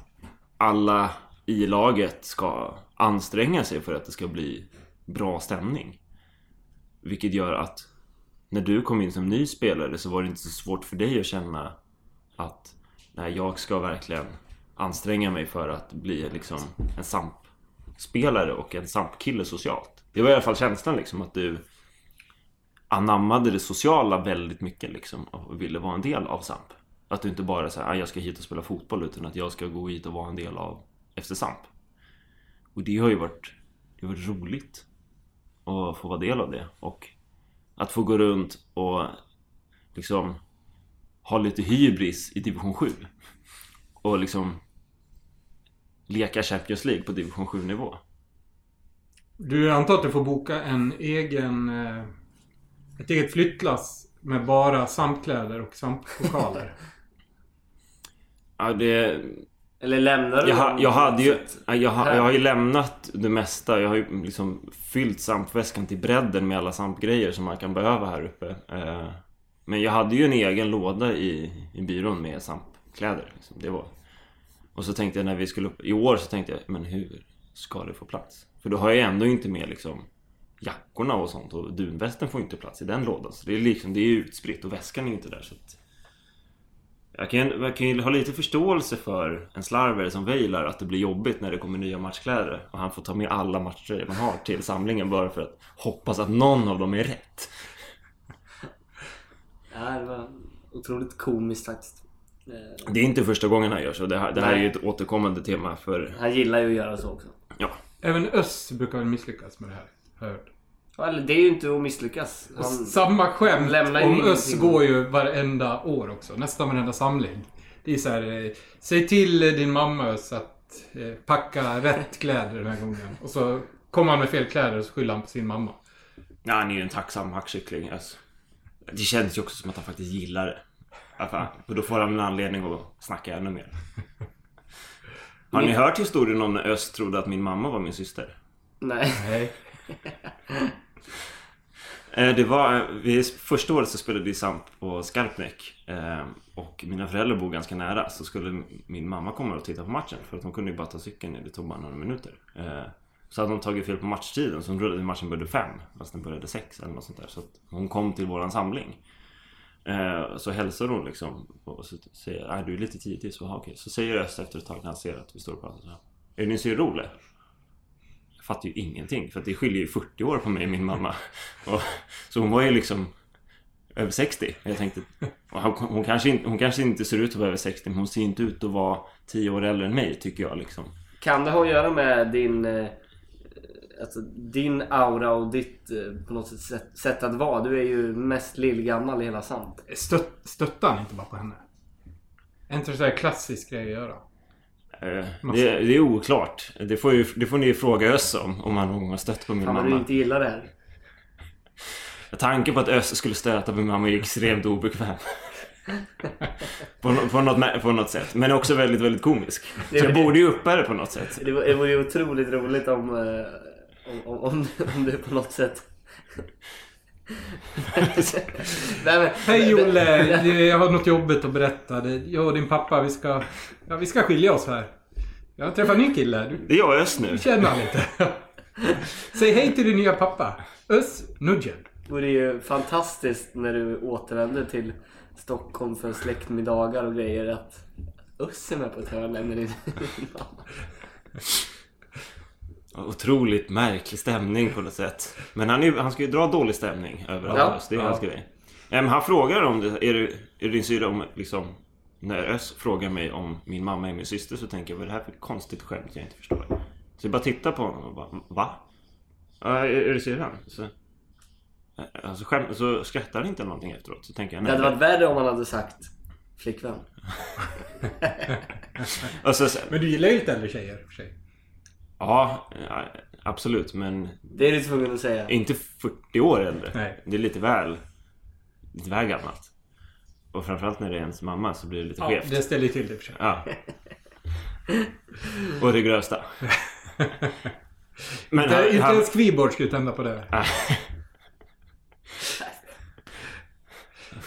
alla i laget ska anstränga sig för att det ska bli bra stämning. Vilket gör att när du kom in som ny spelare så var det inte så svårt för dig att känna att nej, jag ska verkligen anstränga mig för att bli liksom en sampspelare och en SAMP-kille socialt. Det var i alla fall känslan liksom att du anammade det sociala väldigt mycket liksom och ville vara en del av SAMP. Att du inte bara säger att jag ska hit och spela fotboll utan att jag ska gå hit och vara en del av efter SAMP. Och det har ju varit, det har varit roligt att få vara del av det och att få gå runt och liksom ha lite hybris i division 7 och liksom leka Champions League på division 7 nivå. Du antar att du får boka en egen... eh, Ett eget flyttlass med bara sampkläder och samplokaler. Ja, det, Eller lämnar du jag, ha- jag hade ju... Jag, har- jag har ju lämnat det mesta. Jag har ju liksom fyllt sampväskan till bredden med alla sampgrejer som man kan behöva här uppe. Eh, Men jag hade ju en egen låda i, i byrån med sampkläder. Liksom. Det var... Och så tänkte jag när vi skulle upp... I år så tänkte jag, men hur ska det få plats? För då har jag ändå inte med liksom jackorna och sånt och dunvästen får inte plats i den lådan. Så det är liksom, det är utspritt och väskan är inte där. Så att... Jag kan, jag kan ju ha lite förståelse för en slarvare som Vejlar att det blir jobbigt när det kommer nya matchkläder och han får ta med alla matchtröjor man har till samlingen bara för att hoppas att någon av dem är rätt. Ja, det var otroligt komiskt faktiskt. Eh, Det är inte första gången han gör så. Det här, det här är ju ett återkommande tema för... Han gillar ju att göra så också. Ja. Även Öss brukar väl misslyckas med det här. Har jag hört. Det är ju inte att misslyckas. Han, Samma skämt om. Öss går ju varenda år också. Nästan varenda samling. Det är så här, eh, säg till din mamma Öss att eh, packa rätt kläder den här gången. Och så kommer han med fel kläder och så skyller han på sin mamma. ja, han är ju en tacksam hackkyckling. Alltså. Det känns ju också som att han faktiskt gillar det. Fan. Och då får han en anledning att snacka ännu mer. Har ni hört historien om när Öst trodde att min mamma var min syster? nej. Nej. Eh, Det var, eh, vi, första året så spelade vi Samp på Skarpnäck eh, Och mina föräldrar bor ganska nära Så skulle min mamma komma och titta på matchen För att hon kunde ju bara ta cykeln ner, det tog bara några minuter Så hade hon tagit fel på matchtiden Så hon trodde att matchen började fem Fast den började sex eller något sånt där Så att hon kom till våran samling eh, Så hälsar hon liksom Och så säger jag, du är lite tidig så, aha, okej. Så säger Öst efter ett tag när han ser att vi står och pratar så här, Är din syrra Ole? Jag fattar ju ingenting för det skiljer ju 40 år på mig och min mamma. Och, så hon var ju liksom över 60. Jag tänkte, hon, hon, kanske inte, hon kanske inte ser ut att vara över 60 men hon ser inte ut att vara 10 år äldre än mig tycker jag liksom. Kan det ha att göra med din... Alltså din aura och ditt eh, på något sätt, sätt, att vara. Du är ju mest lillgammal i hela Sant. Stött, stöttar han inte bara på henne? Är inte det så här klassisk grej att göra? Eh, Det, det är oklart. Det får, ju, det får ni fråga Öss om, om han någon gång har stött på min Fan vad du mamma. inte gillar det här. Tanken på att Öss skulle stöta på min mamma är extremt obekväm. på, på, något, på något sätt. Men också väldigt, väldigt komisk. Så jag borde ju uppa det på något sätt. Det det vore ju otroligt roligt om, eh, om, om, om, du på något sätt... Nej, men, Hej Olle! Jag har något jobbigt att berätta. Jag och din pappa, vi ska... Ja, vi ska skilja oss här. Jag har träffat en ny kille. Du Det är jag Öss nu. känner han lite. Säg hej till din nya pappa. Öss Nudgen. Det vore ju fantastiskt när du återvänder till Stockholm för släktmiddagar och grejer att Öss är med på ett hörn. Otroligt märklig stämning på något sätt. Men han, är, han ska ju dra dålig stämning överallt. Ja. Det är Ja. hans grej. Eh, Men han frågar om det. Är, det, är din syrra om liksom... När Öss frågar mig om min mamma är min syster så tänker jag vad är det här för konstigt skämt jag inte förstår. Så jag bara tittar på honom och bara va? Ja, är, är det syrran? Så, alltså, skäm, så skrattar han inte någonting efteråt. Så tänker jag Det hade varit värre om man hade sagt flickvän. och så, så, Men du gillar ju lite äldre tjejer för sig. Ja, ja, absolut. Men Det är du tvungen att säga. inte 40 år äldre. Nej. Det är lite väl, lite väl gammalt. Och framförallt när det är ens mamma så blir det lite Ja, skevt. det ställer till det för sig. Ja. Och det grövsta. Men Inte, han, inte han, ens Kviborg skulle tända på det.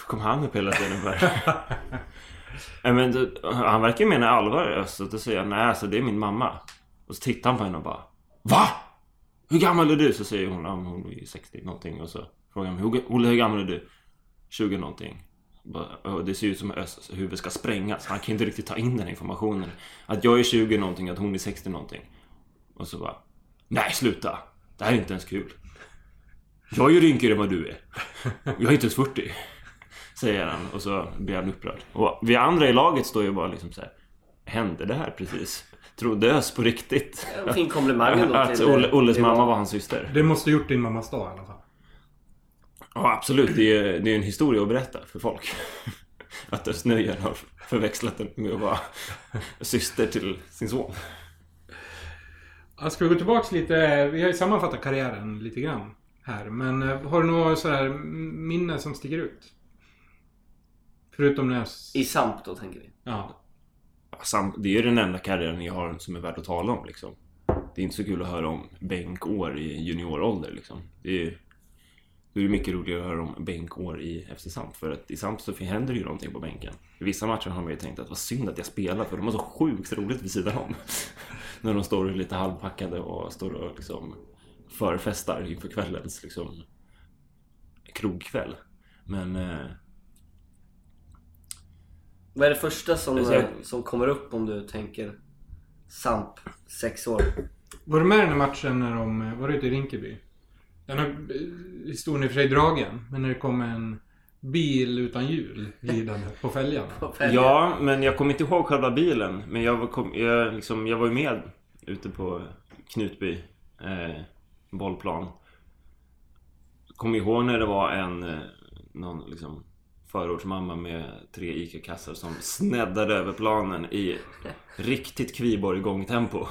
kom han upp hela tiden bara. Nej, men han verkar mena allvar. Så då säger jag nej alltså det är min mamma. Och så tittar han på henne och bara VA? Hur gammal är du? Så säger hon, ja, men hon är 60 någonting. Och så frågar han Olle hur gammal är du? 20 någonting. Bara, Det ser ut som att Ös huvud ska sprängas. Han kan inte riktigt ta in den informationen. Att jag är 20 någonting, att hon är 60 någonting. Och så bara Nej sluta! Det här är inte ens kul. Jag är ju rynkigare än vad du är. Jag är inte ens 40. Säger han och så blir han upprörd. Och vi andra i laget står ju bara liksom så här. Hände det här precis? Trodde Ös på riktigt? En fin komplimang ändå Att Olle, Olles mamma var hans syster. Det måste gjort din mammas dag i alla fall. Ja absolut, det är, det är en historia att berätta för folk. Att Ös Nöjen har förväxlat den med att vara syster till sin son. Ska vi gå tillbaks lite. Vi har ju sammanfattat karriären lite grann här. Men eh, har du något sådär minne som sticker ut? Förutom när jag... I Samp då tänker vi. Ja. Sam, det är ju den enda karriären jag har som är värd att tala om liksom. Det är inte så kul att höra om bänkår i juniorålder liksom. Det är, ju... det är mycket roligare att höra om bänkår i FC Samp. För att i Samp så händer det ju någonting på bänken. I vissa matcher har man ju tänkt att vad synd att jag spelar för de har så sjukt roligt vid sidan om. När de står lite halvpackade och står och liksom förfestar inför kvällens liksom krogkväll. Men eh, vad är det första som, eh, som kommer upp om du tänker Samp, sex år? Var du med i den här matchen när de var ute i Rinkeby? Den har eh, historien i och för sig dragen. Men när det kom en bil utan hjul glidande. På fälgen? Ja, men jag kommer inte ihåg själva bilen. Men jag var, kom, jag, liksom, jag var ju med ute på Knutby eh, bollplan. Kommer ihåg när det var en eh, någon liksom förortsmamma med tre ICA-kassar som sneddade över planen i riktigt Kviborg gångtempo.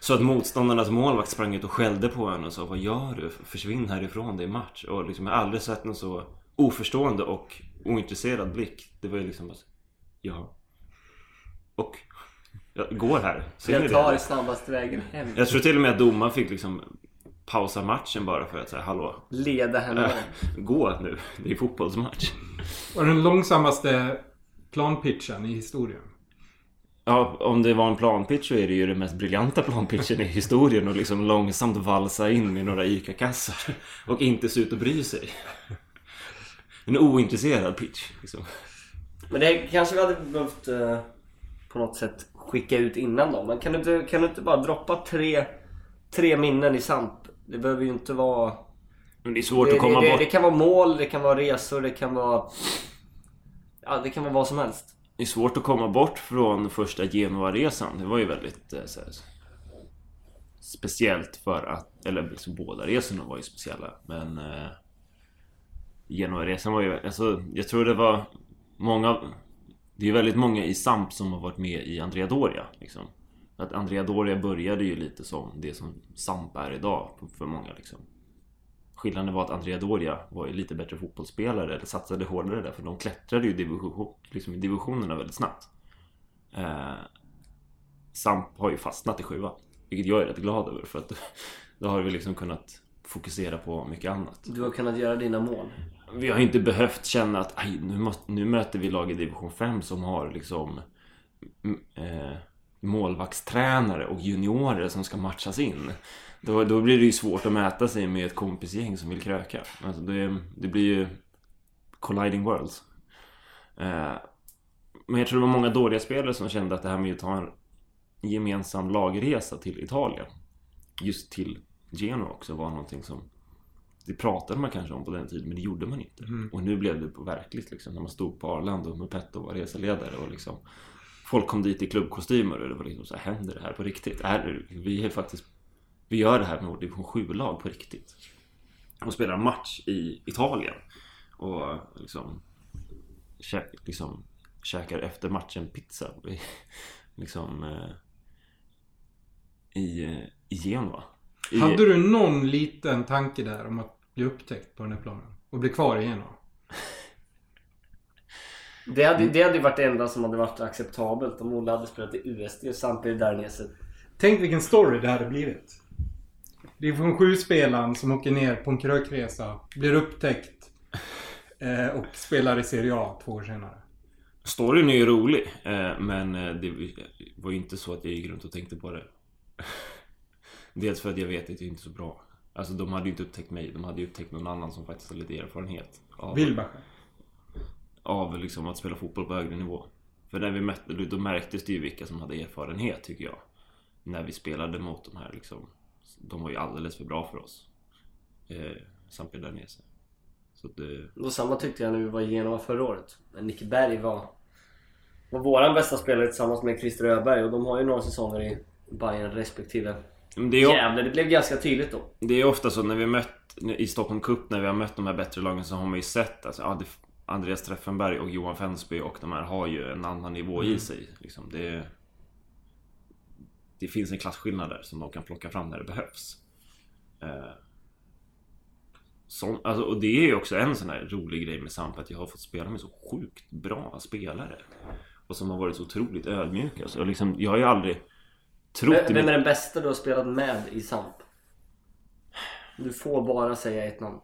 Så att motståndarnas målvakt sprang ut och skällde på henne och sa Vad gör du? Försvinn härifrån, det är match. Och liksom, jag har aldrig sett någon så oförstående och ointresserad blick. Det var ju liksom bara, Ja. Och jag går här. Ser Jag tar snabbaste vägen hem. Jag tror till och med att domaren fick liksom pausa matchen bara för att säga hallå. Leda henne. Äh, gå nu. Det är fotbollsmatch. Och den långsammaste planpitchen i historien. Ja, om det var en planpitch så är det ju den mest briljanta planpitchen i historien och liksom långsamt valsa in i några ICA-kassar och inte se ut att bry sig. En ointresserad pitch. Liksom. Men det kanske vi hade behövt eh, på något sätt skicka ut innan då. Men kan du inte, kan du inte bara droppa tre, tre minnen i Samp? Det behöver ju inte vara... Men det är svårt Det, att komma det, bort. det kan vara mål, det kan vara resor, det kan vara... Ja, det kan vara vad som helst. Det är svårt att komma bort från första Genua-resan. Det var ju väldigt eh, så här, speciellt för att, eller liksom, båda resorna var ju speciella. Men eh, Genua-resan var ju, alltså jag tror det var många, det är väldigt många i Samp som har varit med i Andrea Doria. Liksom. Att Andrea Doria började ju lite som det som Samp är idag för många liksom. Skillnaden var att Andrea Doria var ju lite bättre fotbollsspelare eller satsade hårdare där för de klättrade ju division, liksom i divisionerna väldigt snabbt. Eh, Samp har ju fastnat i sjuan. Vilket jag är rätt glad över för att då har vi liksom kunnat fokusera på mycket annat. Du har kunnat göra dina mål. Vi har inte behövt känna att nu, måste, nu möter vi lag i division 5 som har liksom mm, eh, målvaktstränare och juniorer som ska matchas in. Då, då blir det ju svårt att mäta sig med ett kompisgäng som vill kröka. Alltså det, det blir ju colliding worlds. Eh, men jag tror det var många dåliga spelare som kände att det här med att ta en gemensam lagresa till Italien just till Genoa också var någonting som det pratade man kanske om på den tiden men det gjorde man inte. Och nu blev det på verkligt liksom när man stod på Arlanda och Mupetto var reseledare och liksom Folk kom dit i klubbkostymer och det var liksom så här, händer det här på riktigt? Är det, vi är faktiskt Vi gör det här med vår division 7-lag på riktigt. Och spelar match i Italien. Och liksom, kä, liksom käkar efter matchen pizza. liksom eh, i, eh, i Genua. I, Hade du någon liten tanke där om att bli upptäckt på den här planen? Och bli kvar i Genua? Det hade, det hade ju varit det enda som hade varit acceptabelt om Olle hade spelat i USD och samtidigt där nere. Tänk vilken story det hade blivit. Division 7-spelaren som åker ner på en krökresa, blir upptäckt eh, och spelar i Serie A två år senare. Storyn är ju rolig. Eh, men eh, det var ju inte så att jag gick runt och tänkte på det. Dels för att jag vet att det är inte är så bra. Alltså de hade ju inte upptäckt mig. De hade ju upptäckt någon annan som faktiskt har lite erfarenhet. Av, Wilbacher. Av liksom att spela fotboll på högre nivå. För när vi mötte, då märktes det ju vilka som hade erfarenhet tycker jag. När vi spelade mot de här liksom. De var ju alldeles för bra för oss. Eh, Sampe Danese. Så det... Och samma tyckte jag när vi var i Genua förra året. När Nicke Berg var, var våran bästa spelare tillsammans med Christer Öberg och de har ju några säsonger i Bayern respektive det är Gävle. Det blev ganska tydligt då. Det är ofta så när vi mött i Stockholm Cup när vi har mött de här bättre lagen så har man ju sett alltså, ja, det, Andreas Treffenberg och Johan Fensby och de här har ju en annan nivå i sig. Liksom. Det, det finns en klasskillnad där som de kan plocka fram när det behövs. Eh, sån, alltså, och det är ju också en sån här rolig grej med Samp att jag har fått spela med så sjukt bra spelare. Och som har varit så otroligt ödmjuka. Så jag, liksom, jag har ju aldrig trott Vem mitt- är den bästa du har spelat med i Samp? Du får bara säga ett namn.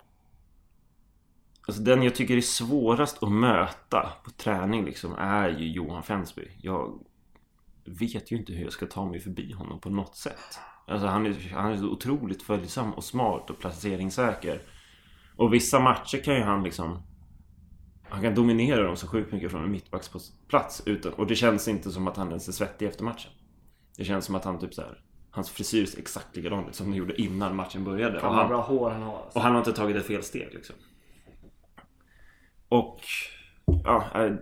Alltså den jag tycker är svårast att möta på träning liksom är ju Johan Fensby. Jag vet ju inte hur jag ska ta mig förbi honom på något sätt. Alltså han är, han är så otroligt följsam och smart och placeringssäker. Och vissa matcher kan ju han liksom... Han kan dominera dem så sjukt mycket från en mittbacksplats utan, och det känns inte som att han ens är svettig efter matchen. Det känns som att han typ så här. Hans frisyr ser exakt likadan ut som den gjorde innan matchen började. Fan Och han, bra hår han har alltså. och han har inte tagit ett fel steg liksom. Och... Ja... eh,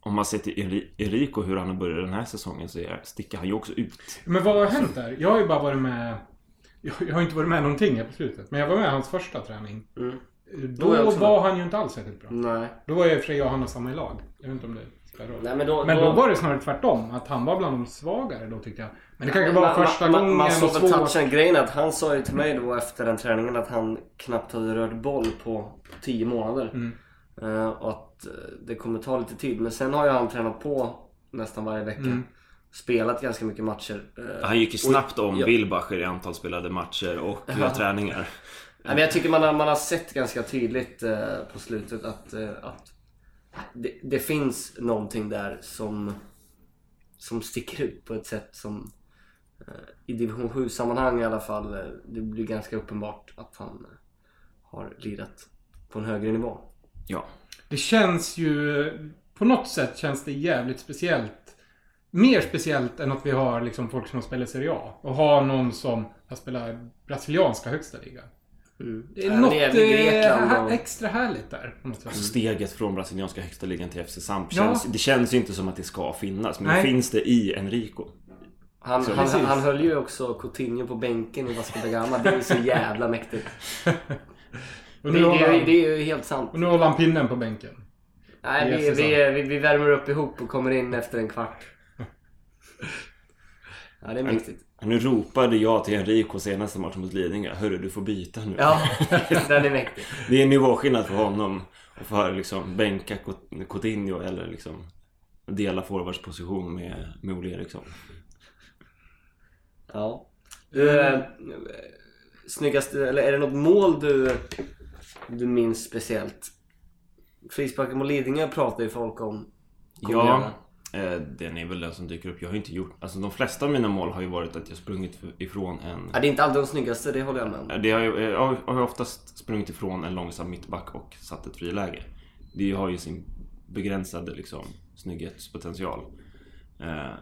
Om man ser till Eri- Eriko hur han har börjat den här säsongen så sticker han ju också ut. Men vad har hänt där? Jag har ju bara varit med... Jag, har inte varit med någonting här på slutet. Men jag var med i hans första träning. Mm. Då Då också var han ju inte alls särskilt bra. Nej. Då var jag i och för sig jag och han och samma i lag. Jag vet inte om det. Nej men då... Men då var det snarare tvärtom. Att han var bland de svagare då tyckte jag. Men det kanske var man, första man, gången Man såg väl touchen. Grejen att han sa ju till mig då efter den träningen att han knappt hade rört boll på 10 månader. Mm. Eh, och att eh, det kommer ta lite tid. Men sen har ju han tränat på nästan varje vecka. Mm. Spelat ganska mycket matcher. Eh, Han gick ju snabbt om ja. Wilbacher i antal spelade matcher och Ja. träningar. Nej, men jag tycker man har, man har sett ganska tydligt på slutet att, att det, det finns någonting där som, som sticker ut på ett sätt som eh, i division 7 sammanhang i alla fall eh, det blir ganska uppenbart att han eh, har lirat på en högre nivå. Ja. Det känns ju... På något sätt känns det jävligt speciellt. Mer speciellt än att vi har liksom folk som har spelat Serie A. Och ha någon som har spelat brasilianska högsta ligan. Det är något det är Grekland eh, och- extra härligt där. Något. Alltså steget från brasilianska högsta ligan till FC Samp Ja. känns, Det känns ju inte som att det ska finnas. Men Nej. det finns det i Enrico. Han, Så han, han höll ju också Coutinho på bänken i Vasco da Gama. Det är ju så jävla mäktigt. Och Det, nu, det, är- han, det är ju helt sant. och nu håller han pinnen på bänken. Nej, vi, vi, vi, vi värmer upp ihop och kommer in efter en kvart. Ja, det är mäktigt. Nu ropade jag till Enrico senaste matchen mot Lidingö. Hörru, du får byta nu. Ja, den är mäktig. Det är en nivåskillnad för honom. Och för liksom bänka Coutinho eller liksom dela forwardsposition med, med Olle Eriksson. Ja. Du, eh, snyggaste, eller är det något mål du, du minns speciellt? Frisparken mot Lidingö pratar ju folk om. Kom Ja, gärna. Eh, den är väl den som dyker upp. Jag har inte gjort... Alltså de flesta av mina mål har ju varit att jag sprungit ifrån en... Ja, det är inte alltid de snyggaste, det håller jag med om. Det har ju, jag har ju oftast sprungit ifrån en långsam mittback och satt ett friläge. Det har ju sin begränsade liksom, snygghetspotential. Eh,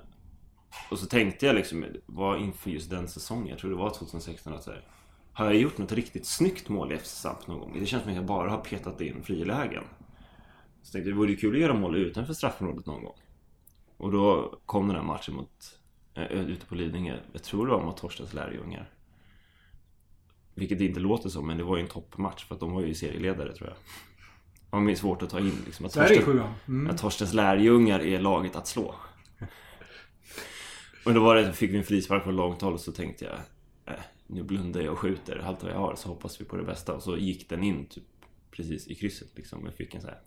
och så tänkte jag liksom, var inför just den säsongen, jag tror det var 2016, att här, har jag gjort något riktigt snyggt mål i FC någon gång? Det känns som att jag bara har petat in frilägen. Så tänkte jag, det vore kul att göra mål utanför straffområdet någon gång. Och då kom den här matchen mot eh, ute på Lidingö. Jag tror det var mot Torstens lärjungar. Vilket det inte låter som, men det var ju en toppmatch för att de var ju serieledare tror jag. Det var svårt att ta in liksom. Att är Torsten-. Mm. att Torstens lärjungar är laget att slå. Och då var det, fick vi en frispark på långt håll och så tänkte jag äh, Nu blundar jag och skjuter allt vad jag har så hoppas vi på det bästa. Och så gick den in typ precis i krysset liksom. Jag fick en så här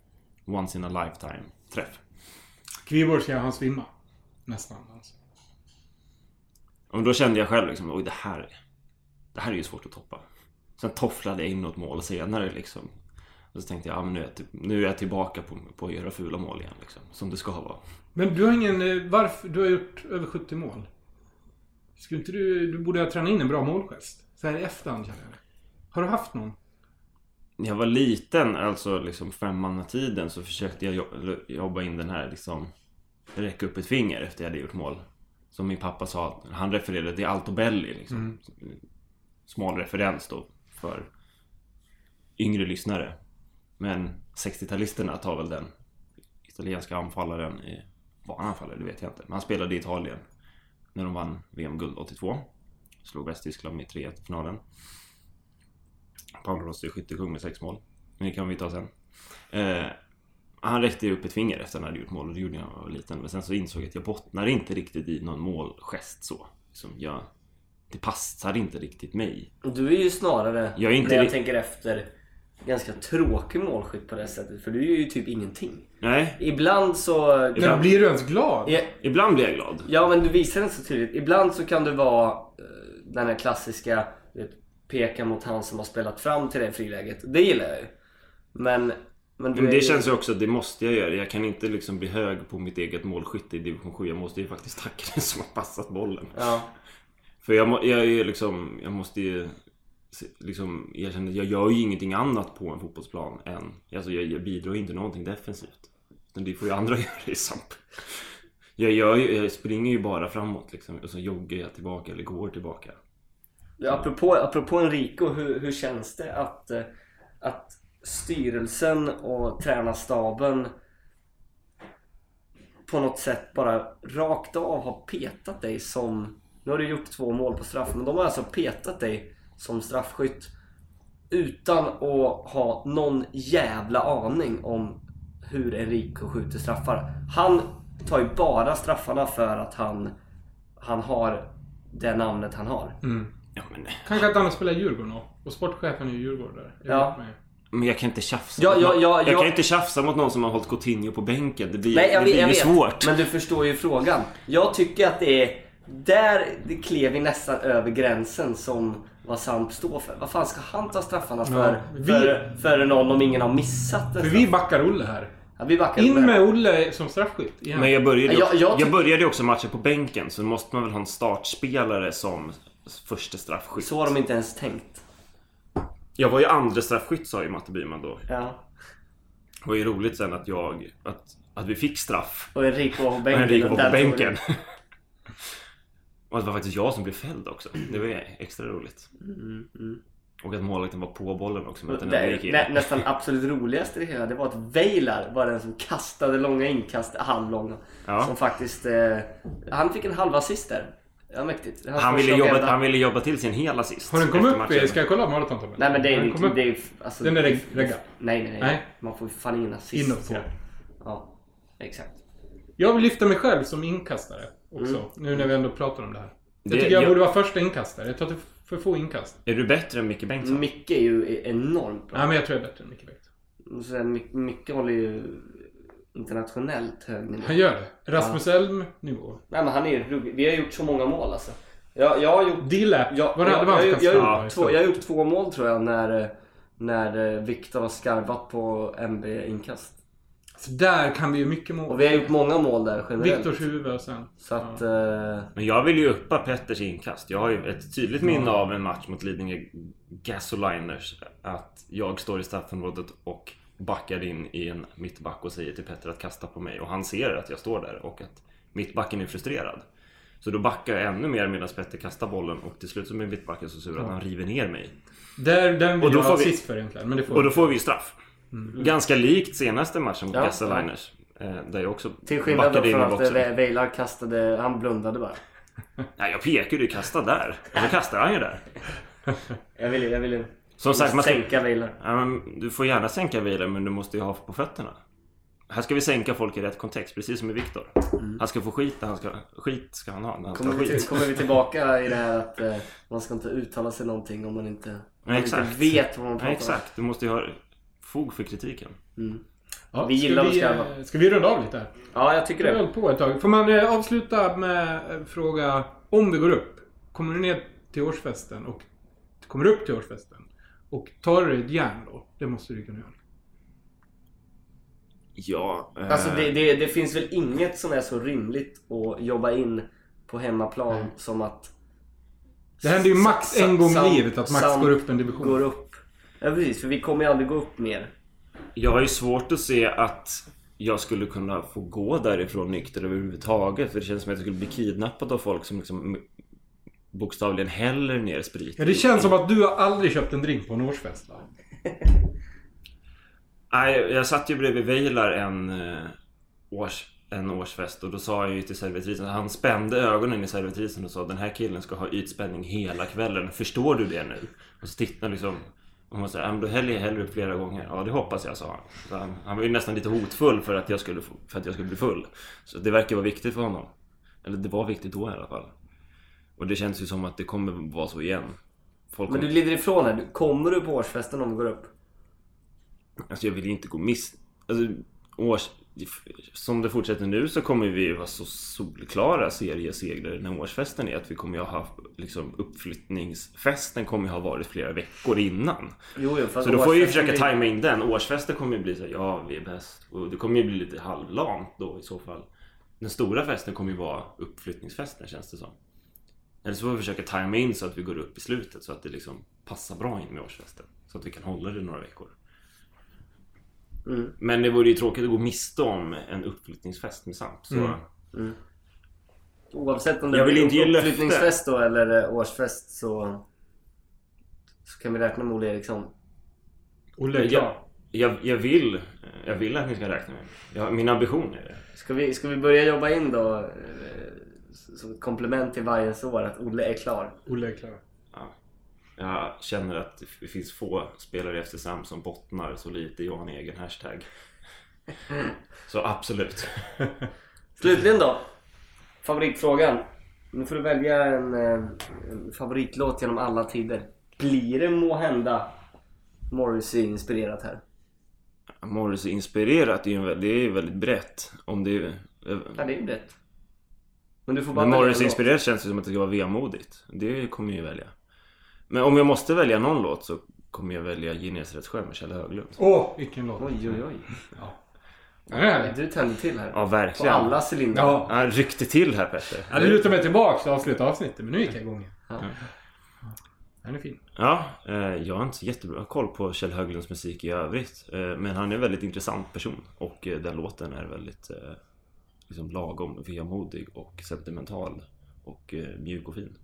Once in a lifetime träff. Kviborg ska han svimma. Nästan. Alltså. Och då kände jag själv liksom, oj det här Det här är ju svårt att toppa. Sen tofflade jag in något mål senare liksom. Och så tänkte jag, ja, men nu, är jag, typ, nu är jag tillbaka på, på att göra fula mål igen liksom. Som det ska vara. Men du har ingen... eh, Varför? Du har gjort över 70 mål. Skulle inte du... Du borde ha tränat in en bra målgest. Så här i efterhand känner jag. Har du haft någon? När jag var liten, alltså liksom femmannatiden, så försökte jag jo- jobba in den här liksom Räcka upp ett finger efter jag hade gjort mål. Som min pappa sa, han refererade till Altobelli liksom. Smal referens då för yngre lyssnare. Men 60-talisterna tar väl den italienska anfallaren i... Var han anfallare? Det vet jag inte. Men han spelade i Italien. När de vann VM-guld 82. Slog Västtyskland med 3-1 i finalen. Paolo Rossi är skyttekung med sex mål. Men det kan vi ta sen. Eh, han räckte ju upp ett finger efter att han hade gjort mål och det gjorde jag när jag var liten. Men sen så insåg jag att jag bottnar inte riktigt i någon målgest så. Liksom jag, det passar inte riktigt mig. Du är ju snarare, Jag är inte när jag tänker efter, ganska tråkig målskytt på det sättet. För du är ju typ ingenting. Nej, Ibland så... Men blir du ens glad? Ja, ibland blir jag glad. Ja men du visar inte så tydligt. Ibland så kan du vara eh, den här klassiska vet, peka mot han som har spelat fram till det friläget. Det gillar jag ju. Men... Men, Men det ju- känns ju också, det måste jag göra. Jag kan inte liksom bli hög på mitt eget målskytte i division 7. Jag måste ju faktiskt tacka den som har passat bollen. Ja. För jag, jag är liksom, jag måste ju liksom erkänna att jag gör ju ingenting annat på en fotbollsplan än, alltså jag, jag bidrar ju inte någonting defensivt. Utan det får ju andra göra i SAMP. Jag, gör ju, jag springer ju bara framåt liksom och så joggar jag tillbaka eller går tillbaka. Apropå, apropå Enrico, hur, hur känns det att, eh, att styrelsen och tränarstaben på något sätt bara rakt av har petat dig som... Nu har du gjort två mål på straff, men de har alltså petat dig som straffskytt utan att ha någon jävla aning om hur Enrico skjuter straffar. Han tar ju bara straffarna för att han, han har det namnet han har. Mm. Ja, men, Kanske att han i Djurgården då. Och sportchefen är ju Djurgårdare. Jag Ja. med. men jag kan inte tjafsa. Ja, ja, ja, jag ja. kan inte tjafsa mot någon som har hållit Coutinho på bänken. Det blir, Nej, jag det blir jag ju vet. svårt. Men du förstår ju frågan. Jag tycker att det är... Där det klev vi nästan över gränsen som vad Samp står för. Vad fan ska han ta straffarna för? vi- För, för någon om ingen har missat en För vi backar Olle här. Ja, vi backar In med. med Olle som straffskytt igen. Men jag började, Jag- också, jag jag, tyck- började också matchen på bänken så måste man väl ha en startspelare som första straffskytt. Så har de inte ens tänkt. Jag var ju andra straffskytt sa ju Matte Byman då. Ja. Det var ju roligt sen att jag... Att, att vi fick straff. Och Enrico var på Och bänken. Enrico och var där på bänken. det. Och att det var faktiskt jag som blev fälld också. Det var ju extra roligt. Mm, Och att målvakten var på bollen också. Men den Det, ändå gick in. nä, nästan absolut roligaste i det hela det var att Veilar var den som kastade långa inkast, halvlånga. Ja. Som faktiskt... Eh, han fick en halv assist där. Ja, mäktigt. Han ville, jobba, hela- han ville jobba till sin hel assist. Har den kommit upp i... matchen. Ska jag kolla maratontabellen? Nej men det är ju... Det är, alltså, Den är reg- reggad. Nej, nej, nej, Nej. Man får ju fan ingen assist. Inåt på. ja. Ja, exakt. Jag vill lyfta mig själv som inkastare också. Mm. Nu när vi ändå pratar om det här. Jag Det- tycker jag, jag- borde vara första inkastare. Jag tar till för få inkast. Är du bättre än Micke Bengtsson? Micke är ju enormt bra. Nej men jag tror jag är bättre än Micke Bengtsson. Micke håller ju internationellt hög nivå. Han gör det. Rasmus Elm nivå. Nej men han är ju ruggig. Vi har gjort så många mål alltså. Jag, jag har gjort... Dillap. Jag, Var det jag, det var jag, jag, jag, Ja, gjort två, jag har gjort två mål tror jag när, när eh, Viktor har skarvat på MB inkast. Så där kan vi ju mycket mål. Och vi har gjort många mål där generellt. Viktors huvud och sen. Så att... Eh, Men jag vill ju uppa Petters inkast. Jag har ju ett tydligt minne av en match mot Lidingö Gasoliners. Att jag står i straffområdet och backar in i en mittback och säger till Petter att kasta på mig. Och han ser att jag står där och att mittbacken är frustrerad. Så då backar jag ännu mer medan Petter kastar bollen och till slut så blir mittbacken så sur att han river ner mig. Där, den vill Och då jag får ha vi- för egentligen. Men det får Och då får vi ju straff. Ganska likt senaste matchen mot Ja, Gasoliners. eh, Där jag också till skillnad in från att Veilar kastade... Han blundade bara. Nej, jag pekar ju. Kasta där. Och så kastar han ju där. Jag vill, jag vill Som sagt, man sänka Weiler. Ja, men du får gärna sänka Wieler men du måste ju ha på fötterna. Här ska vi sänka folk i rätt kontext, precis som med Viktor. Han ska få skit han ska... Skit ska han ha när han Kommer vi, till, kommer vi tillbaka i det här att eh, man ska inte uttala sig någonting om man inte, om man inte vet vad man pratar Ja, om. exakt. Du måste ju ha fog för kritiken. Ja, Vi gillar ska att vi, skarva. eh, Ska vi runda av lite? Ja, jag tycker Vi har det. på ett tag. Får man eh, avsluta med en fråga om vi går upp? Kommer du ner till årsfesten och kommer upp till årsfesten och tar du ett järn då? Det måste du kunna göra. Ja. eh, Alltså det, det, det finns väl inget som är så rimligt att jobba in på hemmaplan Nej. som att Det händer ju max en gång i livet att Max går upp en division. går upp. Ja precis, för vi kommer ju aldrig gå upp mer. Jag har ju svårt att se att jag skulle kunna få gå därifrån nykter överhuvudtaget. För det känns som att jag skulle bli kidnappad av folk som liksom bokstavligen häller ner sprit. Ja, det känns som att du har aldrig köpt en drink på en årsfest va? Nej, jag satt ju bredvid Veilar en, eh, års, en årsfest och då sa jag ju till servitrisen, han spände ögonen i servitrisen och sa den här killen ska ha ytspänning hela kvällen. Förstår du det nu? Och så tittade liksom och hon sa, "Ja, men då häller jag hellre upp flera gånger. Ja, det hoppas jag, sa han. Så han. Han var ju nästan lite hotfull för att, jag skulle, för att jag skulle bli full. Så det verkar vara viktigt för honom. Eller det var viktigt då i alla fall. Och det känns ju som att det kommer vara så igen. Folk Men du glider ifrån här. Kommer du på årsfesten om du går upp? Alltså jag vill ju inte gå miss... Alltså, års... Som det fortsätter nu så kommer vi vara så solklara seriesegrare när årsfesten är. Att vi kommer ju ha haft liksom uppflyttningsfesten kommer ju ha varit flera veckor innan. Jo, jo, Så då får jag ju försöka blir- tajma in den. Årsfesten kommer ju bli så här, ja vi är bäst. Och det kommer ju bli lite halvlamt då i så fall. Den stora festen kommer ju vara uppflyttningsfesten känns det som. Eller så får vi försöka tajma in så att vi går upp i slutet så att det liksom passar bra in med årsfesten. Så att vi kan hålla det några veckor. Mm. Men det vore ju tråkigt att gå miste om en uppflyttningsfest med Samp. Så Mm. Oavsett om det Jag vill blir inte uppflyttningsfest då eller eh, årsfest så... Så kan vi räkna med Olle Eriksson. Olle klar. jag, jag, vill, jag vill att ni ska räkna med mig. Min ambition är det. Ska vi, ska vi börja jobba in då eh, som ett komplement till varje år att Olle är klar? Olle är klar. Ja. Jag känner att det finns få spelare efter Sam som bottnar så lite i en egen hashtag. Så absolut. Slutligen då. Favoritfrågan. Nu får du välja en, eh, en favoritlåt genom alla tider. Blir det må hända Morrissey-inspirerat här? Morrissey inspirerat är ju en, vä- det är ju väldigt brett. Om det är, Ja, det är brett. Men du får bara låt. inspirerat känns det som att det ska vara vemodigt. Det kommer jag ju välja. Men om jag måste välja någon låt så kommer jag välja Genesarets med Kjell Höglund. Åh, vilken låt. Oj, oj, oj. Ja. Du tänder till här. Ja, På verkligen. alla cylindrar. Ja. Han ryckte till här Petter. Ja, det lutar mig tillbaks och avsluta avsnittet, men nu gick jag igång igen. Ja. Den är fin. Ja, eh, jag har inte så jättebra koll på Kjell Höglunds musik i övrigt. Eh, men han är en väldigt intressant person. Och eh, den låten är väldigt liksom lagom vemodig och sentimental. Och eh, mjuk och fin.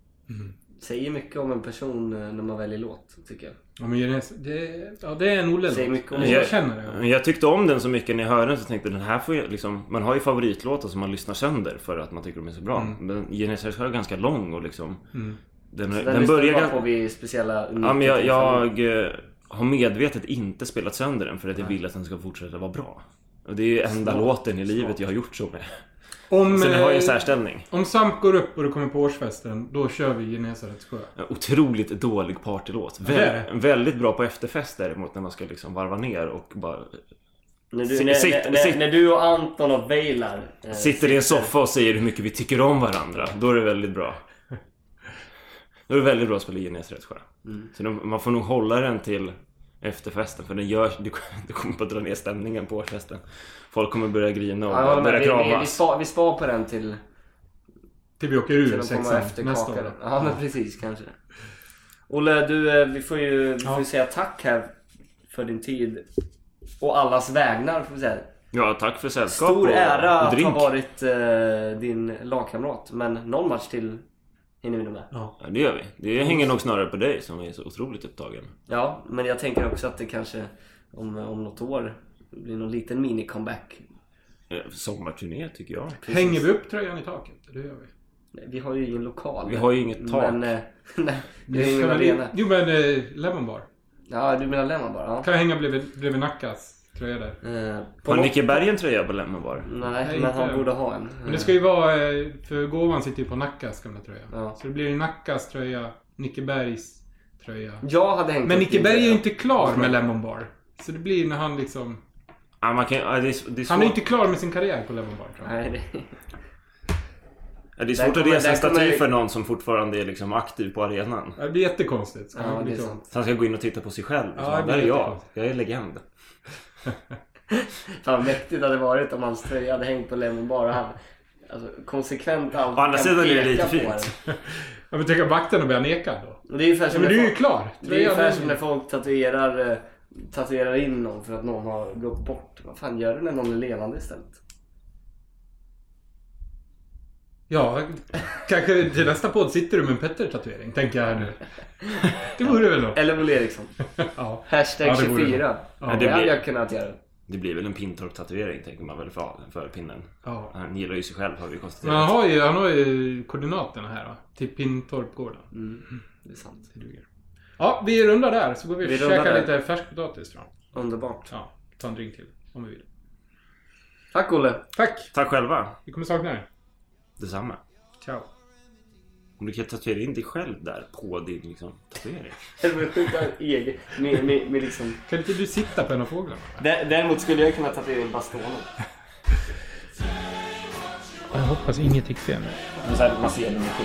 Säger mycket om en person eh, när man väljer låt, tycker jag. Ja, men det, ja, det är en Olle Säger mycket om Jag, jag känner det. Men Jag tyckte om den så mycket när jag hörde den så tänkte jag den här får ju liksom Man har ju favoritlåtar som man lyssnar sönder för att man tycker de är så bra. Men Genesis är ganska lång och liksom Mm. Den, Så den, den börjar ganska... på vid speciella Ja men jag, jag eh, har medvetet inte spelat sönder den för att jag vill att den ska fortsätta vara bra. Och det är ju enda Smart. låten i livet jag har gjort så med. Om, Så den har ju en eh, särställning. om Samp går upp och du kommer på årsfesten, då kör vi Genesarets sjö. Otroligt dålig partylåt. Vä- väldigt bra på efterfest däremot när man ska liksom varva ner och bara När du, när, sitt- när, sitt- när du och Anton och Veilar eh, Sitter i en soffa och säger hur mycket vi tycker om varandra. Då är det väldigt bra. Då är det väldigt bra att spela Genes Rättssjö. Mm. Så man får nog hålla den till efterfesten. För den gör, det kommer bara dra ner stämningen på årsfesten. Folk kommer börja grina och Ja, börja vi, vi, vi, kramas. spar, vi spar på den till, Till vi åker till ur sexan efter nästa år. Ja men precis kanske. Olle, du, eh, vi får ju, vi får ju Ja. säga tack här för din tid. Och allas vägnar får vi säga. Ja, tack för sällskap Stor och, ära och att drink. ha varit eh, din lagkamrat. Men någon match till hinner vi nog med. Ja. Ja, det gör vi. Det hänger nog snarare på dig som är så otroligt upptagen. Ja, men jag tänker också att det kanske om, om något år blir någon liten mini-comeback. Eh, Sommarturné tycker jag. Hänger vi upp tröjan i taket? Det gör vi. Nej, Vi har ju ingen lokal. Vi har ju inget tak. Men, eh, nej, vi har ingen arena. Jo men eh, Lemon Bar. Ja, du menar Lemon bara? Ja. Kan jag hänga bredvid, bredvid Nackas tröja där. Eh, på Har Nicke Berg en tröja på Lemon Bar? Nej, Nej, men inte han borde ha en. Men det ska ju vara, eh, för gåvan sitter ju på Nackas gamla tröja. Ja. Så det blir Nackas tröja, Nicke Bergs tröja. Jag hade hängt Men Nicke Berg är ju inte klar med Lemon Bar. Så det blir när han liksom... Ja, man kan, ja, det, är, det, är Han är inte klar med sin karriär på Lemon Bar tror jag. Nej, det... ja, det är svårt att kommer- resa en staty för någon som fortfarande är liksom aktiv på arenan. Det blir jättekonstigt. Ska Ja, det är sant. Så han ska gå in och titta på sig själv. Ja, blir där är jag. Jag är legend. Fan mäktigt hade det varit om hans tröja hade hängt på Lemon Bar och han alltså, konsekvent alltid Å andra kan sidan är det lite på fint. Ja men tänk om vakterna börjar neka då. Och Det är ungefär Ja, men när du är ju folk- klar. Det är ungefär är- som när folk tatuerar, eh, tatuerar in någon för att någon har gått bort. Vad fan gör du när någon är levande istället? Ja, kanske till nästa podd sitter du med en Petter-tatuering, tänker jag här nu. Det vore väl något. Eller Olle Eriksson. Ja. Hashtag Ja, det vore 24. det. Ja, det det hade blir- jag kunnat göra. Det blir väl en Pintorp-tatuering tänker man väl för, för pinnen. Ja. Han gillar ju sig själv har vi Men konstaterat. han har ju, han har ju koordinaterna här va? Till Pintorpgården. Mm, det är sant. Det duger. Ja, vi rundar där så går vi och Vi rundar käkar där. lite färskpotatis tror jag. Underbart. Ja, ta en drink till om vi vill. Tack Olle. Tack! Tack själva. Vi kommer sakna er. Detsamma. Ciao. Om du kan tatuera in dig själv där på din liksom, tatuering. Egen. Med, med, med liksom. Kan inte du sitta på en av fåglarna? Dä- Däremot skulle jag kunna tatuera in bastonen. Jag hoppas inget gick fel. Här, man ser nummer sju.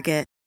Target.